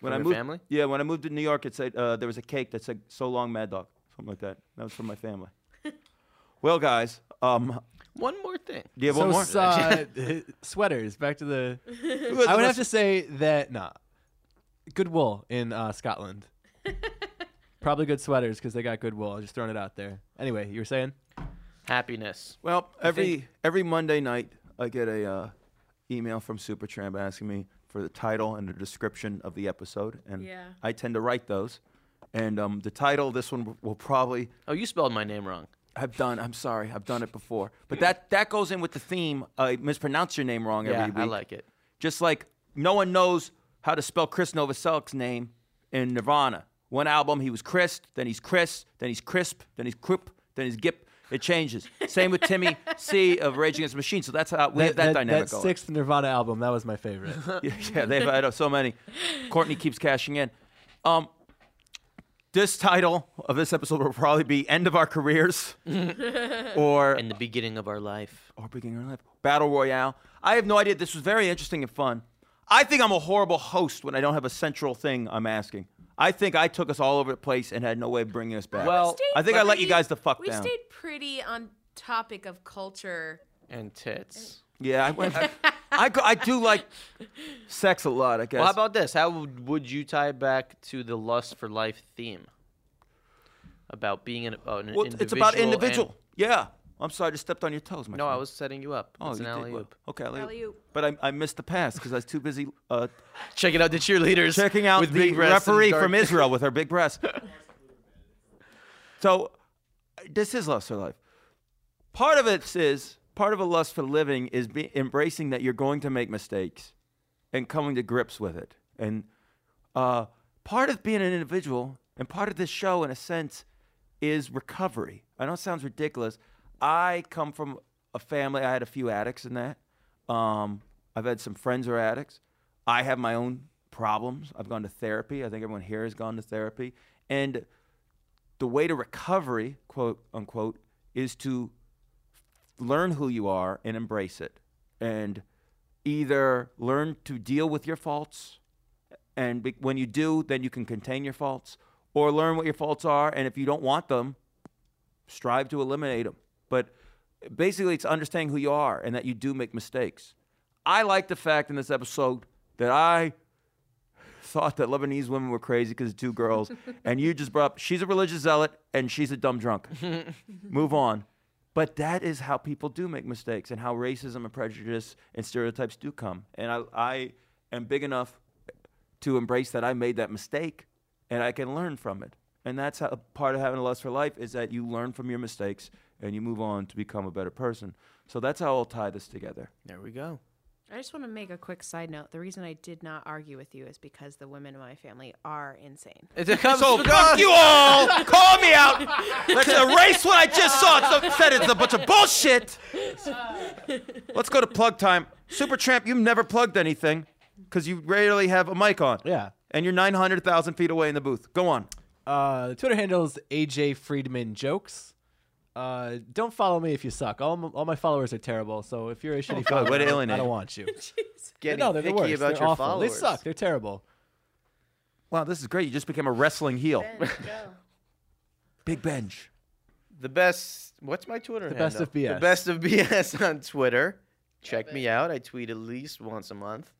When From I moved, family? yeah, when I moved to New York, it said uh, there was a cake that said "So long, Mad Dog," something like that. That was from my family. Well, guys, um, One more thing. do you have so one more? s- uh, [LAUGHS] sweaters. Back to the. [LAUGHS] I would have to say that nah, good wool in uh, Scotland. [LAUGHS] Probably good sweaters because they got good wool. I'll just throwing it out there. Anyway, you were saying? Happiness. Well, every think- every Monday night, I get a uh, email from Supertramp asking me for the title and the description of the episode, and Yeah. I tend to write those. And um, the title, this one w- will probably Oh, you spelled my name wrong. I've done. I'm sorry, I've done it before, but that that goes in with the theme. I mispronounce your name wrong Yeah, every week. I like it. Just like no one knows how to spell Chris Novoselic's name in Nirvana. One album, he was Chris, then he's Chris, then he's Crisp, then he's Crip, then he's Gip. It changes. Same with Timmy C of Rage Against the Machine. So that's how we have that, dynamic that going. sixth Nirvana album, that was my favorite. [LAUGHS] yeah, yeah, they've had so many. Courtney keeps cashing in. Um, this title of this episode will probably be "End of Our Careers" [LAUGHS] or In the beginning of our life. or beginning of our life. Battle Royale. I have no idea. This was very interesting and fun. I think I'm a horrible host when I don't have a central thing I'm asking. I think I took us all over the place and had no way of bringing us back. Well, Stayed I think I let you guys the fuck we down. stayed pretty on topic of culture. And tits. Yeah, I, went, I, [LAUGHS] I, I do like sex a lot. I guess. Well, how about this? How would, would you tie it back to the lust for life theme? About being an, uh, an Well, individual. it's about and- individual. yeah. I'm sorry, I just stepped on your toes, my no, friend. I was setting you up. Oh, it's an did alley well. oop. Okay, alley-oop. Alley-oop. But I, I missed the pass because I was too busy uh, Checking out the cheerleaders. checking out with the big referee from [LAUGHS] Israel with her big breasts. so, this is lust for life. Part of it is part of a lust for living is be, embracing that you're going to make mistakes and coming to grips with it. And uh, part of being an individual and part of this show, in a sense, is recovery. I know it sounds ridiculous. I come from a family. I had a few addicts in that. Um, I've had some friends who are addicts. I have my own problems. I've gone to therapy. I think everyone here has gone to therapy. And the way to recovery, quote unquote, is to learn who you are and embrace it. And either learn to deal with your faults, and be, when you do, then you can contain your faults, or learn what your faults are. And if you don't want them, strive to eliminate them. But basically, it's understanding who you are and that you do make mistakes. I like the fact in this episode that I thought that Lebanese women were crazy because two girls, [LAUGHS] and you just brought up she's a religious zealot and she's a dumb drunk. [LAUGHS] Move on. But that is how people do make mistakes and how racism and prejudice and stereotypes do come. And I, I am big enough to embrace that I made that mistake and I can learn from it. And that's how part of having a lust for life is that you learn from your mistakes and you move on to become a better person. So that's how I'll tie this together. There we go. I just want to make a quick side note. The reason I did not argue with you is because the women in my family are insane. It comes So fuck you all! Call me out! Let's erase what I just saw. It said it's a bunch of bullshit. Let's go to plug time. Supertramp, you've never plugged anything because you rarely have a mic on. yeah. And you're 900,000 feet away in the booth. Go on. Uh, the Twitter handle is AJ Friedman Jokes. Uh, don't follow me if you suck. All, m- all my followers are terrible. So if you're a shitty God, follower, way to I don't- I don't want you. [LAUGHS] getting no, they're the worst. about they're your awful. followers. They suck. They're terrible. Wow, this is great. You just became a wrestling heel. [LAUGHS] Big bench. The best. What's my Twitter? The best handle? of BS. The best of BS [LAUGHS] on Twitter. Check me out. I tweet at least once a month.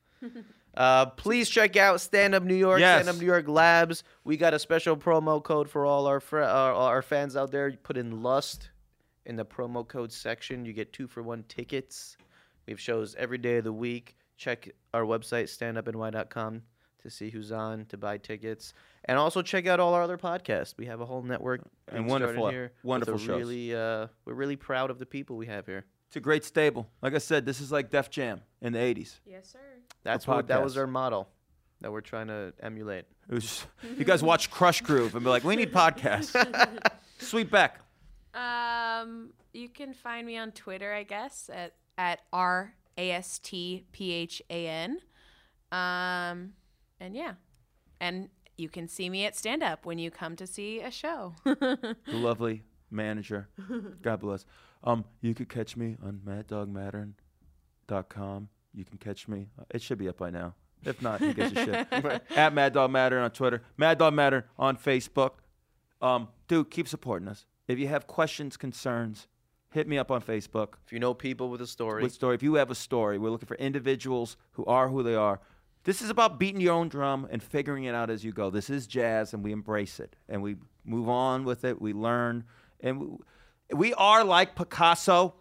Uh, please check out Stand Up New York, Yes. Stand Up New York Labs. We got a special promo code for all our fr- our, our fans out there. You put in Lust in the promo code section. You get two for one tickets. We have shows every day of the week. Check our website, standupny.com, to see who's on, to buy tickets. And also check out all our other podcasts. We have a whole network. And wonderful- here wonderful shows. Really, uh, we're really proud of the people we have here. It's a great stable. Like I said, this is like Def Jam in the '80s. Yes, sir. That's what that was our model that we're trying to emulate. It was just, you guys watch Krush Groove and be like, we need podcasts. [LAUGHS] Sweet Beck. Um, you can find me on Twitter, I guess, at at r a s t p h a n. Um, and yeah, and you can see me at stand up when you come to see a show. the [LAUGHS] lovely manager. God bless. Um, you could catch me on maddogmattern.com. You can catch me. uh, It should be up by now. If not, who gives a shit? [LAUGHS] At Mad Dog Mattern on Twitter. Mad Dog Mattern on Facebook. Um, dude, keep supporting us. If you have questions, concerns, hit me up on Facebook. If you know people with a story, With story. If you have a story, we're looking for individuals who are who they are. This is about beating your own drum and figuring it out as you go. This is jazz, and we embrace it, and we move on with it. We learn, and we, we are like Picasso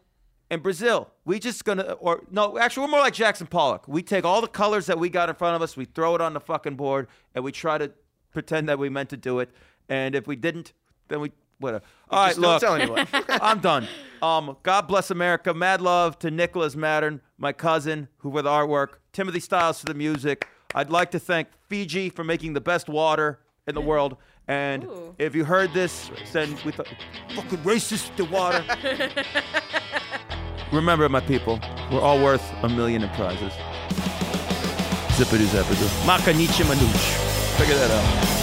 in Brazil. We just gonna, or no, actually, we're more like Jackson Pollock. We take all the colors that we got in front of us, we throw it on the fucking board, and we try to pretend that we meant to do it. And if we didn't, then we whatever. All right, just don't look. tell anyone. [LAUGHS] I'm done. Um, God bless America. Mad love to Nicholas Mattern, my cousin, who with artwork. Timothy Styles for the music. I'd like to thank Fiji for making the best water in the world. And Ooh. if you heard this, then we thought, fucking racist the water. [LAUGHS] Remember, my people, we're all worth a million in prizes. Zippity zappity. Makanichi manuch. Figure that out.